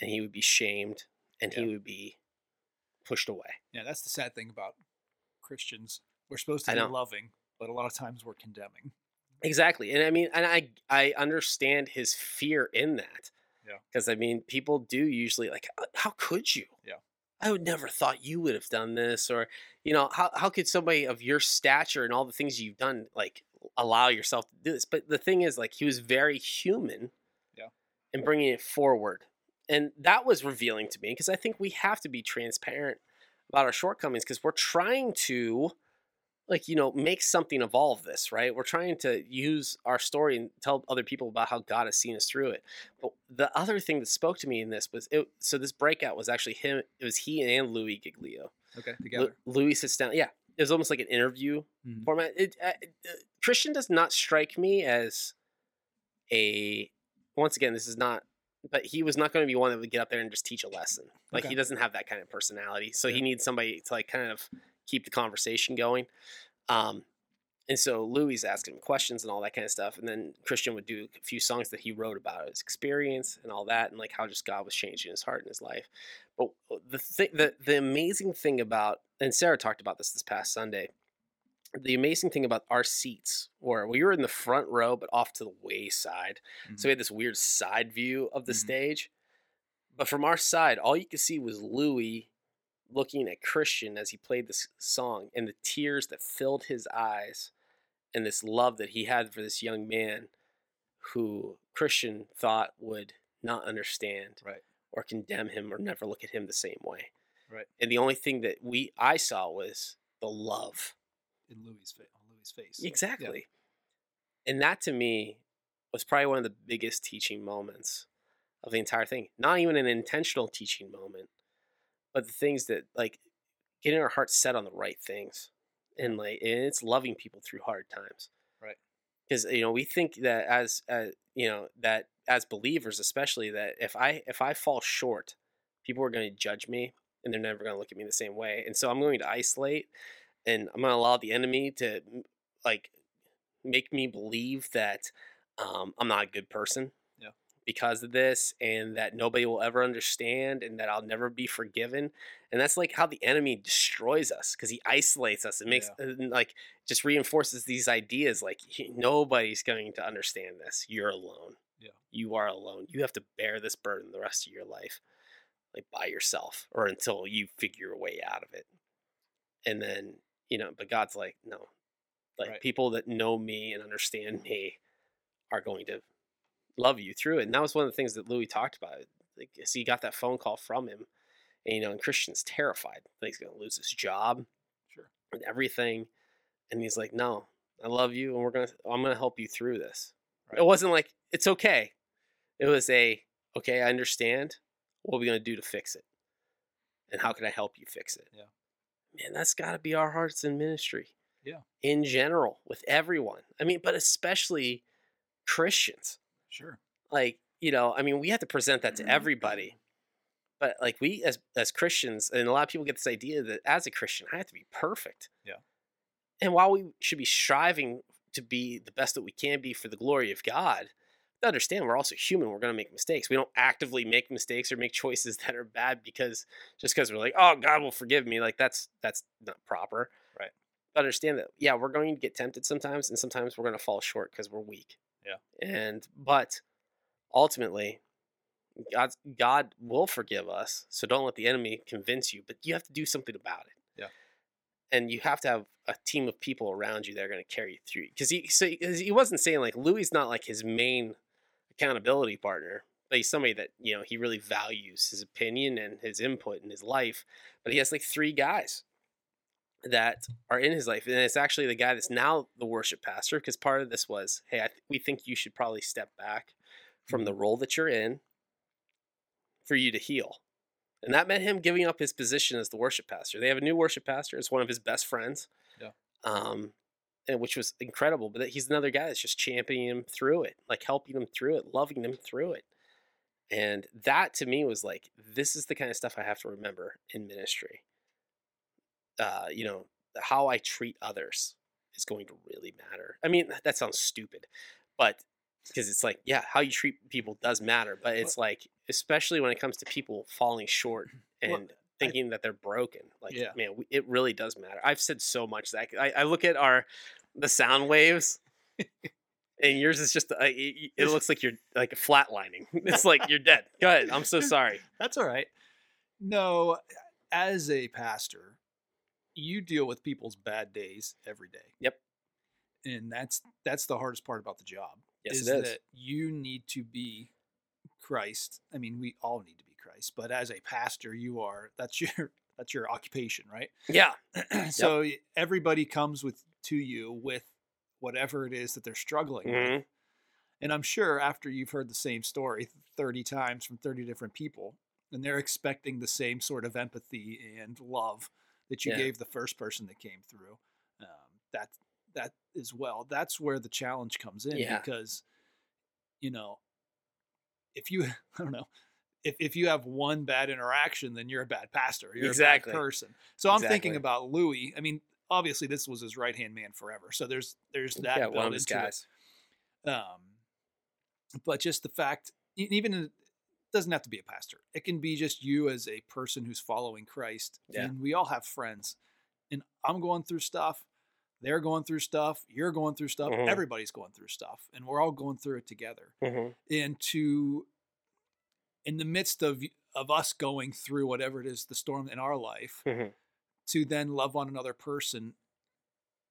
and he would be shamed and he would be pushed away Yeah, that's the sad thing about Christians. We're supposed to I be know. loving, but a lot of times we're condemning. Exactly. And I mean, and I I understand his fear in that. Yeah. Because I mean, people do usually like, "Uh, how could you? Yeah. I would never thought you would have done this, or you know, how how could somebody of your stature and all the things you've done like allow yourself to do this? But the thing is, like, he was very human. Yeah. And bringing it forward, and that was revealing to me because I think we have to be transparent about our shortcomings because we're trying to like you know make something of all of this right we're trying to use our story and tell other people about how god has seen us through it but the other thing that spoke to me in this was it so this breakout was actually him it was he and louie giglio Okay, Lu- together. louie sits down yeah it was almost like an interview Mhm. format it, uh, kristian does not strike me as a once again this is not but he was not going to be one that would get up there and just teach a lesson like Okay. he doesn't have that kind of personality so he needs somebody to like kind of keep the conversation going um and so louie asking him questions and all that kind of stuff and then kristian would do a few songs that he wrote about his experience and all that and like how just god was changing his heart and his life. But the thing the, the amazing thing about and sarah talked about this this past sunday the amazing thing about our seats were we were in the front row but off to the wayside. So we had this weird side view of the Mhm. stage but from our side all you could see was louie looking at kristian as he played this song and the tears that filled his eyes and this love that he had for this young man who kristian thought would not understand Right. or condemn him or never look at him the same way Right. and the only thing that we i saw was the love in Louis'. On Louis' face. Exactly. And that to me was probably one of the biggest teaching moments of the entire thing. Not even an intentional teaching moment, but the things that like getting our hearts set on the right things. And like and it's loving people through hard times. Right. Because you know, we think that as uh, you know, that as believers especially that if I if I fall short, people are going to judge me and they're never going to look at me the same way. And so I'm going to isolate and I'm going to allow the enemy to like make me believe that um, I'm not a good person. Yeah. Because of this, and that nobody will ever understand, and that I'll never be forgiven, and that's like how the enemy destroys us because he isolates us and makes and, like just reinforces these ideas like "He- nobody's going to understand this. You're alone. Yeah. You are alone. You have to bear this burden the rest of your life, like by yourself, or until you figure a way out of it. And then you know, but God's like, no, like Right. people that know me and understand me are going to love you through it. And that was one of the things that Louie talked about. Like, so he got that phone call from him, and you know, and Kristian's terrified that he's going to lose his job Sure. and everything. And he's like, no, I love you, and we're gonna, I'm gonna help you through this. It wasn't like it's okay. It was a okay. I understand. What are we gonna do to fix it? And how can I help you fix it? Yeah. Man, that's got to be our hearts in ministry. Yeah. In general, with everyone. I mean, but especially Christians. Sure. like you know i mean we have to present that to mm-hmm. everybody but like we as as christians and a lot of people get this idea that as a christian i have to be perfect Yeah. and while we should be striving to be the best that we can be for the glory of god to understand we're also human we're going to make mistakes we don't actively make mistakes or make choices that are bad because just because we're like oh god will forgive me like that's that's not proper Right. but understand that yeah we're going to get tempted sometimes and sometimes we're going to fall short because we're weak Yeah. and but ultimately god god will forgive us so don't let the enemy convince you but you have to do something about it Yeah. and you have to have a team of people around you that are going to carry you through because he so 'cause he wasn't saying like louie not like his main accountability partner but he's somebody that you know he really values his opinion and his input in his life but he has like three guys that are in his life and it's actually the guy that's now the worship pastor because part of this was hey I th- we think you should probably step back from the role that you're in for you to heal. And that meant him giving up his position as the worship pastor. They have a new worship pastor. It's one of his best friends Yeah. um and which was incredible but he's another guy that's just championing him through it like helping him through it loving him through it. And that to me was like this is the kind of stuff i have to remember in ministry uh, you know, how I treat others is going to really matter. I mean, that sounds stupid, but because it's like, yeah, how you treat people does matter, but it's like, especially when it comes to people falling short and Well, thinking that they're broken. Like, Yeah. man, we, it really does matter. I've said so much that I, I look at our the sound waves. And yours is just, uh, it, it looks like you're like flatlining. It's like you're dead. Go ahead. I'm so sorry. That's all right. No, as a pastor, you deal with people's bad days every day. Yep. And that's that's the hardest part about the job. Yes, is it is. that you need to be Christ. I mean, we all need to be Christ, but as a pastor, you are that's your that's your occupation, right? Yeah. so y- everybody comes with to you with whatever it is that they're struggling with. Mhm. And I'm sure after you've heard the same story 30 times from 30 different people, and they're expecting the same sort of empathy and love that you Yeah. gave the first person that came through. Um, that that as well. That's where the challenge comes in Yeah. because, you know, if you I don't know. If, if you have one bad interaction, then you're a bad pastor. You're Exactly. a bad person. So I'm thinking about Louie. I mean, obviously this was his right hand man forever. So there's there's that yeah, one of his into it. guys. Um, but just the fact, even doesn't have to be a pastor. It can be just you as a person who's following Christ. Yeah. And we all have friends. And I'm going through stuff. They're going through stuff. You're going through stuff. Mhm. Everybody's going through stuff, and we're all going through it together. Mhm. And to, in the midst of of us going through whatever it is, the storm in our life, Mhm. to then love on another person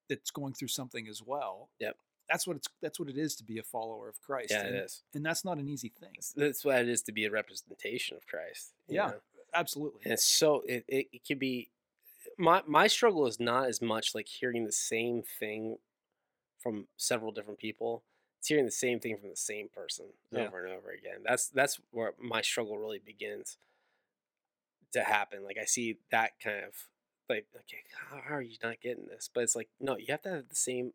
that's going through something as well. Yep. That's what it's that's what it is to be a follower of Christ. Yeah, and, it is. and that's not an easy thing. That's- what it is to be a representation of Christ. Yeah. know? Absolutely. And so it, it, it could be my my struggle is not as much like hearing the same thing from several different people. It's hearing the same thing from the same person Yeah. over and over again. That's that's where my struggle really begins to happen. Like I see that kind of like okay, how are you not getting this? But it's like no, you have to have the same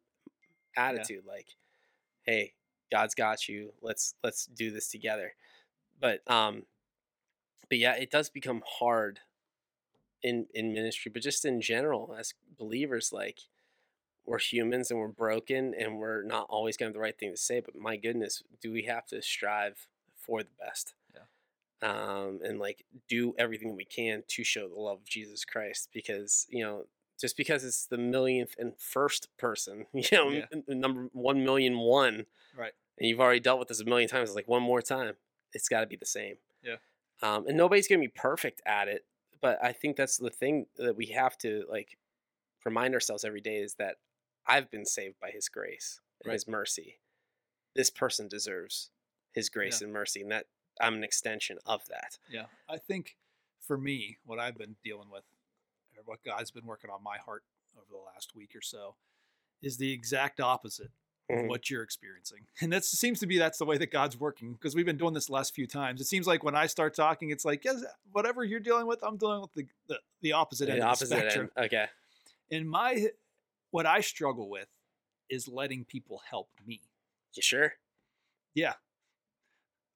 attitude. Like, hey, God's got you. Let's let's do this together. But um, but yeah, it does become hard in in ministry, but just in general as believers, like we're humans and we're broken and we're not always gonna have the right thing to say. But my goodness, do we have to strive for the best? Yeah. Um, and like do everything we can to show the love of Jesus Christ, because you know, just because it's the millionth and first person, you know, Yeah. number one million one, Right. and you've already dealt with this a million times. It's like one more time, it's got to be the same. Yeah. Um, and nobody's gonna be perfect at it, but I think that's the thing that we have to like remind ourselves every day is that I've been saved by His grace and Right. His mercy. This person deserves His grace and mercy, and that I'm an extension of that. Yeah. I think for me, what I've been dealing with, what God's been working on my heart over the last week or so, is the exact opposite of Mhm. what you're experiencing. And that seems to be that's the way that God's working because we've been doing this the last few times. It seems like when I start talking, it's like, yes, whatever you're dealing with, I'm dealing with the the, the opposite end The of the spectrum. end. Okay. And my what I struggle with is letting people help me. You sure? Yeah.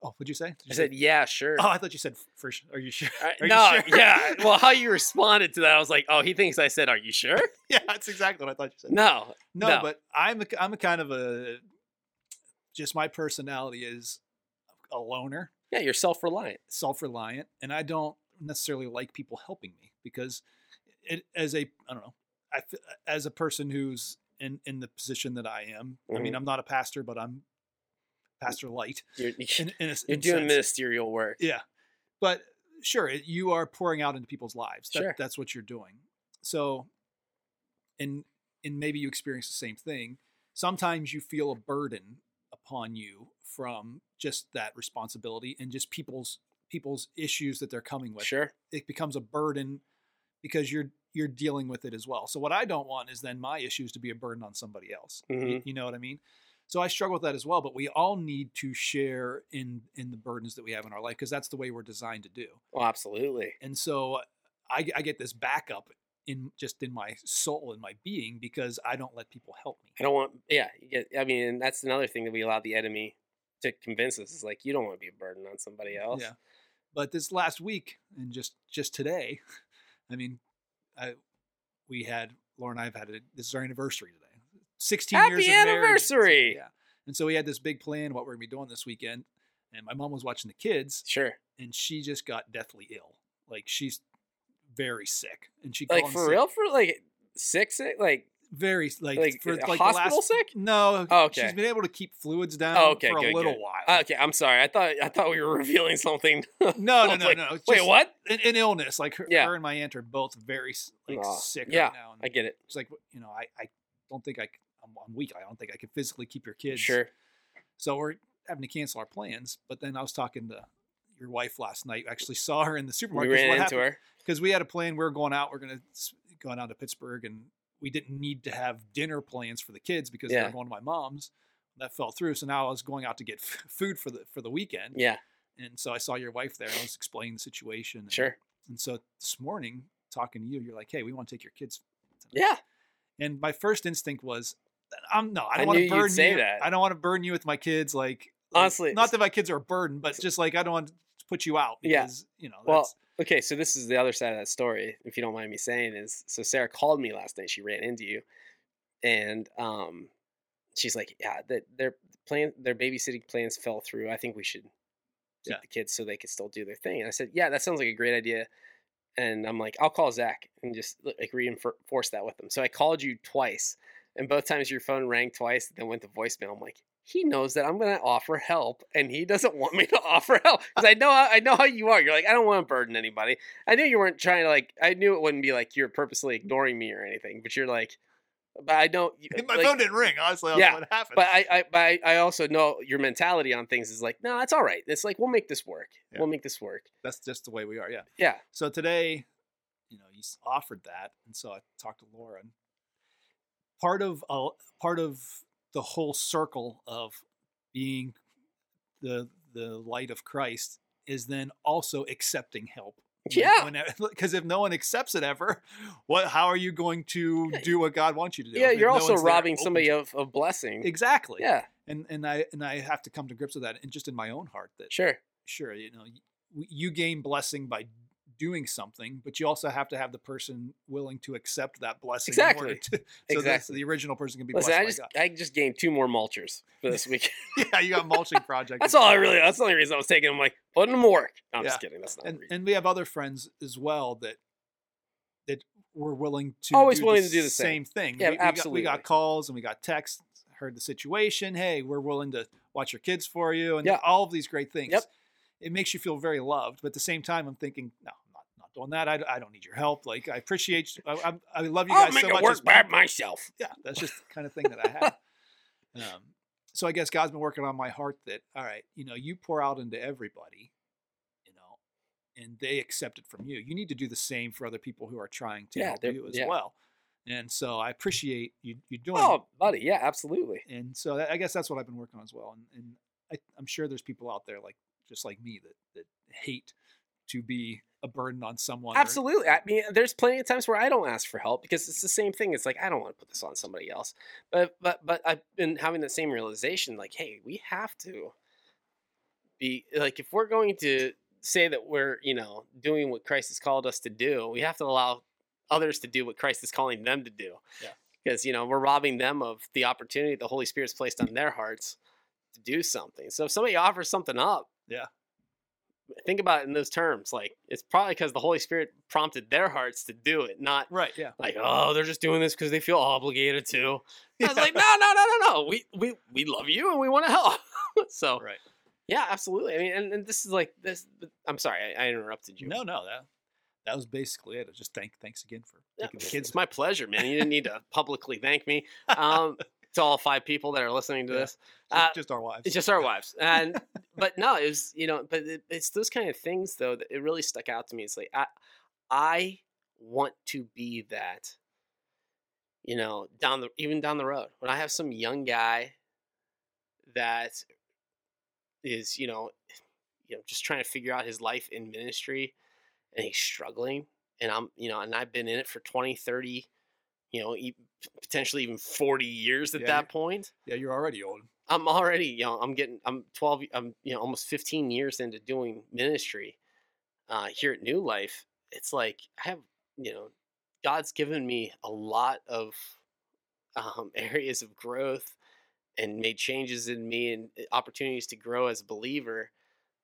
Oh, what'd you say? You I say- said, "Yeah, sure." Oh, I thought you said for sure. Are you sure? Uh, Are you no, sure? yeah. Well, how you responded to that, I was like, "Oh, he thinks I said, are you sure?" yeah, that's exactly what I thought you said. No, No, no. but I'm a, I'm a kind of a just my personality is a loner, yeah, you're self-reliant. self-reliant, and I don't necessarily like people helping me because it as a I don't know, I as a person who's in in the position that I am. I mean, Mhm. I'm not a pastor, but I'm pastor light. You're, In, in a, you're in doing sense. ministerial work. Yeah. But sure, you are pouring out into people's lives. That, Sure. That's what you're doing. So, and and maybe you experience the same thing. Sometimes you feel a burden upon you from just that responsibility and just people's people's issues that they're coming with. Sure. It becomes a burden because you're you're dealing with it as well. So what I don't want is then my issues to be a burden on somebody else. You- Mhm. you know what I mean? So I struggle with that as well, but we all need to share in in the burdens that we have in our life because that's the way we're designed to do. Oh, absolutely. And so I, I get this backup in just in my soul and my being because I don't let people help me. I don't want. Yeah, I mean, that's another thing that we allow the enemy to convince us is like you don't want to be a burden on somebody mm, else. Yeah. But this last week and just just today, I mean, I we had Laura and I have had a, this is our anniversary today. 16 Happy years of marriage. So, anniversary! yeah. And so we had this big plan what we're going to be doing this weekend and my mom was watching the kids Sure. and she just got deathly ill. Like she's very sick and she Like for sick. real? For like sick, sick? Like very like, Like, for like hospital the last, sick? No, Oh, okay. she's been able to keep fluids down Oh, okay, for a little good. while. Ah, okay, I'm sorry. I thought I thought we were revealing something. no, no, no, like, no. it's Wait, what? An, an illness. Like her, Yeah. her and my aunt are both very like Aw, sick yeah, right now. And I get it. it's like you know, I, I don't think I I'm, I'm weak. I don't think I can physically keep your kids. Sure. So we're having to cancel our plans. But then I was talking to your wife last night. Actually saw her in the supermarket. We ran into her. because we had a plan. We were going out. We are going to going down to Pittsburgh, and we didn't need to have dinner plans for the kids because they Yeah. were going to my mom's. That fell through. So now I was going out to get f- food for the for the weekend. Yeah. And so I saw your wife there, and I was explaining the situation. And, Sure. And so this morning, talking to you, you're like, "Hey, we want to take your kids." Yeah. And my first instinct was, "I'm no, I don't want to burden say you. that. I don't want to burden you with my kids. Like, like, Honestly, not that my kids are a burden, but just like I don't want to put you out Yeah. because you know. Well, Okay, so this is the other side of that story, if you don't mind me saying, is so Sarah called me last night. She ran into you, and um, she's like, "Yeah, that their plan, their babysitting plans fell through. I think we should keep Yeah. the kids so they could still do their thing." And I said, "Yeah, that sounds like a great idea." And I'm like, "I'll call Zach and just like reinforce that with him." So I called you twice, and both times your phone rang twice, then went to voicemail. I'm like. He knows that I'm going to offer help, and he doesn't want me to offer help because I know how, I know how you are. You're like I don't want to burden anybody. I knew you weren't trying to like. I knew it wouldn't be like you're purposely ignoring me or anything. But you're like, but I don't. my like- phone didn't ring. Honestly, I Yeah, what happened. But I, I, but I, I also know your mentality on things is like, no, it's all right. It's like we'll make this work. Yeah. We'll make this work. that's just the way we are. Yeah. Yeah. So today, you know, you offered that, and so I talked to Laura. And part of uh, part of the whole circle of being the the light of Christ is then also accepting help. Yeah. Because if no one accepts it ever, what? How are you going to do what God wants you to do? Yeah, if you're no also one's there robbing somebody of, of blessing. exactly. Yeah, And and I and I have to come to grips with that, and just in my own heart that sure. sure you know you gain blessing by doing something but you also have to have the person willing to accept that blessing Exactly. to, so that Exactly. the original person can be Listen, I blessed just by I just gained two more mulchers for this week. Yeah you got mulching project that's all I really. That's the only reason I was taking. them. like putting them work. No, I'm just kidding. That's not. and and we have other friends as well that that were willing to Always do willing the to do the same. thing Yeah, we, we got, we got calls and we got texts heard the situation hey we're willing to watch your kids for you and Yeah. all of these great things Yep. it makes you feel very loved but at the same time i'm thinking no i'm not, not doing that I, I don't need your help like i appreciate you I, I, I love you I'll guys make so it much work as by myself. yeah that's just the kind of thing that i have um, so i guess god's been working on my heart that all right you know you pour out into everybody you know and they accept it from you you need to do the same for other people who are trying to Yeah, help you as yeah. well and so i appreciate you you doing Oh, buddy, yeah, absolutely. and so that, i guess that's what i've been working on as well and, and I, i'm sure there's people out there like just like me that that hate to be a burden on someone or- Absolutely. I mean, there's plenty of times where I don't ask for help because it's the same thing. It's like I don't want to put this on somebody else. But but but I've been having the same realization. Like, hey, we have to be like if we're going to say that we're you know doing what Christ has called us to do, we have to allow others to do what Christ is calling them to do. Yeah. Because you know we're robbing them of the opportunity the Holy Spirit's placed on their hearts to do something. So if somebody offers something up, Yeah. Think about it in those terms. Like it's probably because the Holy Spirit prompted their hearts to do it, not Right. Yeah. like oh they're just doing this because they feel obligated to. I was like no no no no no we we we love you and we want to help. so Right. yeah, absolutely. I mean, and, and this is like this. I'm sorry, I, I interrupted you. No, no, that that was basically it. Just thank thanks again for Yeah, taking the kids. It's my pleasure, man. You didn't need to publicly thank me. Um, to all five people that are listening to Yeah. this, just, uh, just our wives. it's just our wives. And but no, it was you know, but it, it's those kind of things though that it really stuck out to me. It's like I I want to be that. You know, down the even down the road when I have some young guy that is you know you know just trying to figure out his life in ministry and he's struggling and i'm you know and i've been in it for 20 30 you know potentially even 40 years at Yeah, that point. Yeah, you're already old. i'm already you know i'm getting i'm 12 i'm you know almost 15 years into doing ministry uh here at new life. It's like i have you know god's given me a lot of um areas of growth and made changes in me and uh, opportunities to grow as a believer.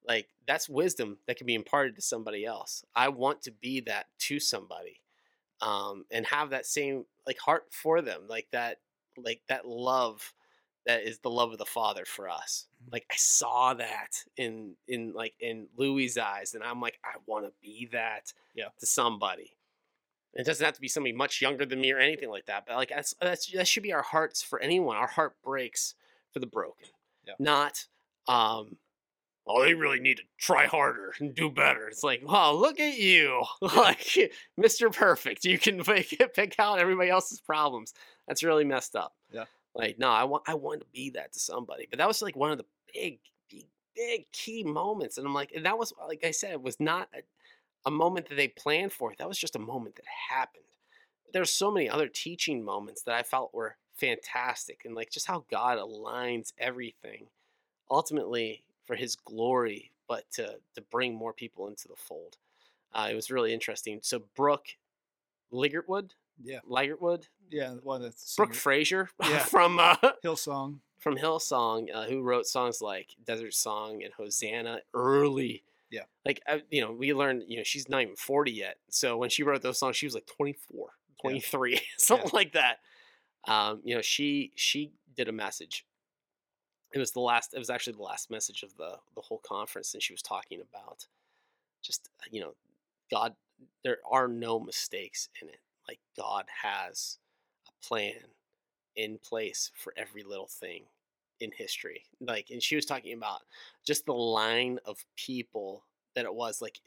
Like that's wisdom that can be imparted to somebody else. I want to be that to somebody um and have that same like heart for them like that like that love that is the love of the father for us Mhm. like i saw that in in like in louie's eyes and i'm like i want to be that Yeah. to somebody it doesn't have to be somebody much younger than me or anything like that but like that's, that's that should be our hearts for anyone our heart breaks for the broken Yeah. not um oh they really need to try harder and do better. It's like wow look at you. Like mr perfect you can pick, pick out everybody else's problems. That's really messed up. Yeah. like no i want i want to be that to somebody but that was like one of the big big big key moments and i'm like and that was like i said it was not a, a moment that they planned for. That was just a moment that happened. There's so many other teaching moments that i felt were fantastic and like just how god aligns everything. Ultimately for his glory but to to bring more people into the fold uh, it was really interesting so brooke ligertwood Yeah, ligertwood yeah. One that's brooke fraser Yeah. from uh, Hillsong. from Hillsong, uh, who wrote songs like Desert Song and Hosanna early. Yeah. Like, I, you know, we learned, you know, she's not even 40 yet. So when she wrote those songs, she was like 24, 23, something like that. Um, you know, she, she did a message. It was the last, it was actually the last message of the, the whole conference. And she was talking about just, uh, you know, God, there are no mistakes in it. Like God has a plan in place for every little thing in history. Like, and she was talking about just the line of people that it was. Like,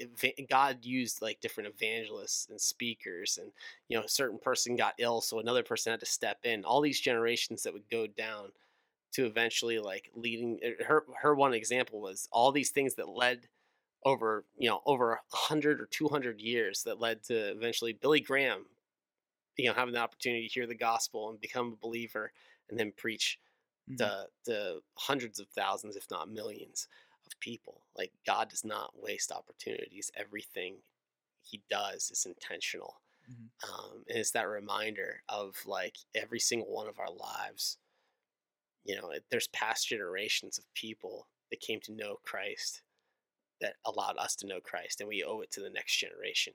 God used like different evangelists and speakers, and you know, a certain person got ill, so another person had to step in. All these generations that would go down to eventually like leading. uh, Her her one example was all these things that led over you know over a hundred or two hundred years that led to eventually Billy Graham you know having the opportunity to hear the gospel and become a believer and then preach Mhm. to, to hundreds of thousands if not millions of people like god does not waste opportunities everything he does is intentional Mhm. um, and it's that reminder of like every single one of our lives you know there's past generations of people that came to know christ that allowed us to know christ and we owe it to the next generation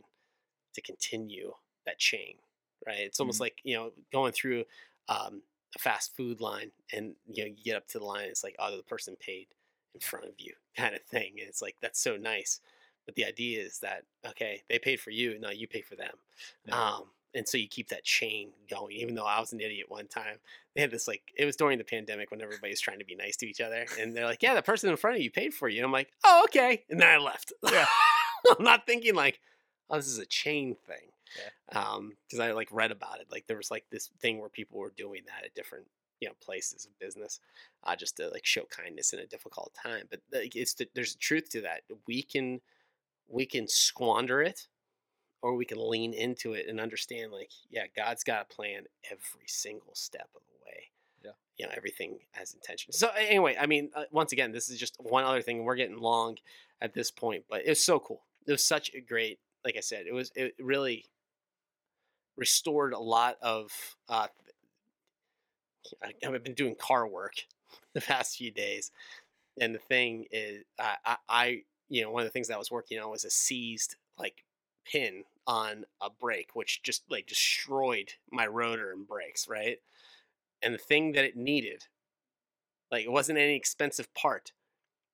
to continue that chain right it's almost Mhm. like you know going through um, a fast food line and you know you get up to the line it's like oh the person paid in front of you kind of thing and it's like that's so nice but the idea is that okay they paid for you now you pay for them Yeah. um, and so you keep that chain going even though i was an idiot one time. They had this like it was during the pandemic when everybody's trying to be nice to each other and they're like yeah the person in front of you paid for you and i'm like oh okay and then i left. Yeah. i'm not thinking like oh this is a chain thing um because i like read about it. Like there was like this thing where people were doing that at different you know places of business uh just to like show kindness in a difficult time but like it's the, there's a truth to that. We can we can squander it or we can lean into it and understand like yeah god's got a plan every single step of the way Yeah. you know everything has intention. So anyway, I mean, uh, once again, this is just one other thing. We're getting long at this point, but it was so cool. It was such a great, like I said, it was it really restored a lot of. Uh, I, I've been doing car work the past few days, and the thing is, I, I, I you know, one of the things that I was working on was a seized like pin on a brake, which just like destroyed my rotor and brakes, right? And the thing that it needed, like it wasn't any expensive part.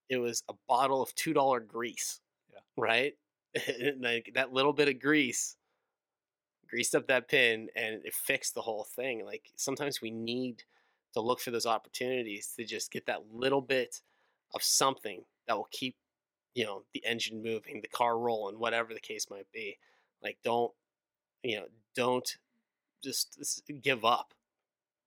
It was a bottle of two dollar grease. Yeah. Right? like that little bit of grease greased up that pin and it fixed the whole thing. Like sometimes we need to look for those opportunities to just get that little bit of something that will keep, you know, the engine moving, the car rolling, whatever the case might be. Like don't, you know, don't just give up.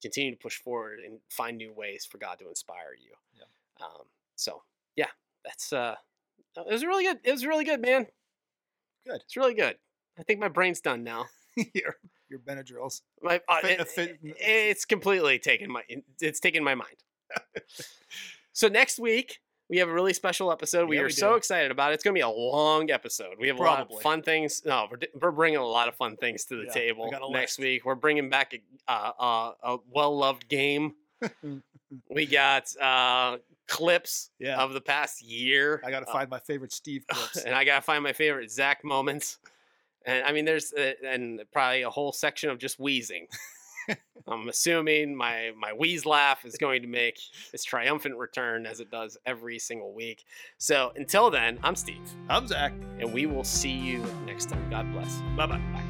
Continue to push forward and find new ways for God to inspire you. Yeah. Um, so yeah, that's uh, it was really good. It was really good, man. Good. It's really good. I think my brain's done now. your your Benadryls. My, uh, Fit- it- fit- it- it's completely taken my it's taken my mind. so next week we have a really special episode. We Yeah, are we so excited about it. It's going to be a long episode. We have a lot of fun things. No, we're, we're bringing a lot of fun things to the Yeah, table got next week. We're bringing back a, uh, uh, a well loved game. we got uh, clips Yeah. of the past year. I got to Uh, find my favorite Steve clips. and I gotta find my favorite Zach moments. And I mean, there's uh, and probably a whole section of just wheezing. I'm assuming my my wheeze laugh is going to make its triumphant return as it does every single week. So until then, I'm Steve, I'm Zach. and we will see you next time. God bless. Bye bye. Bye.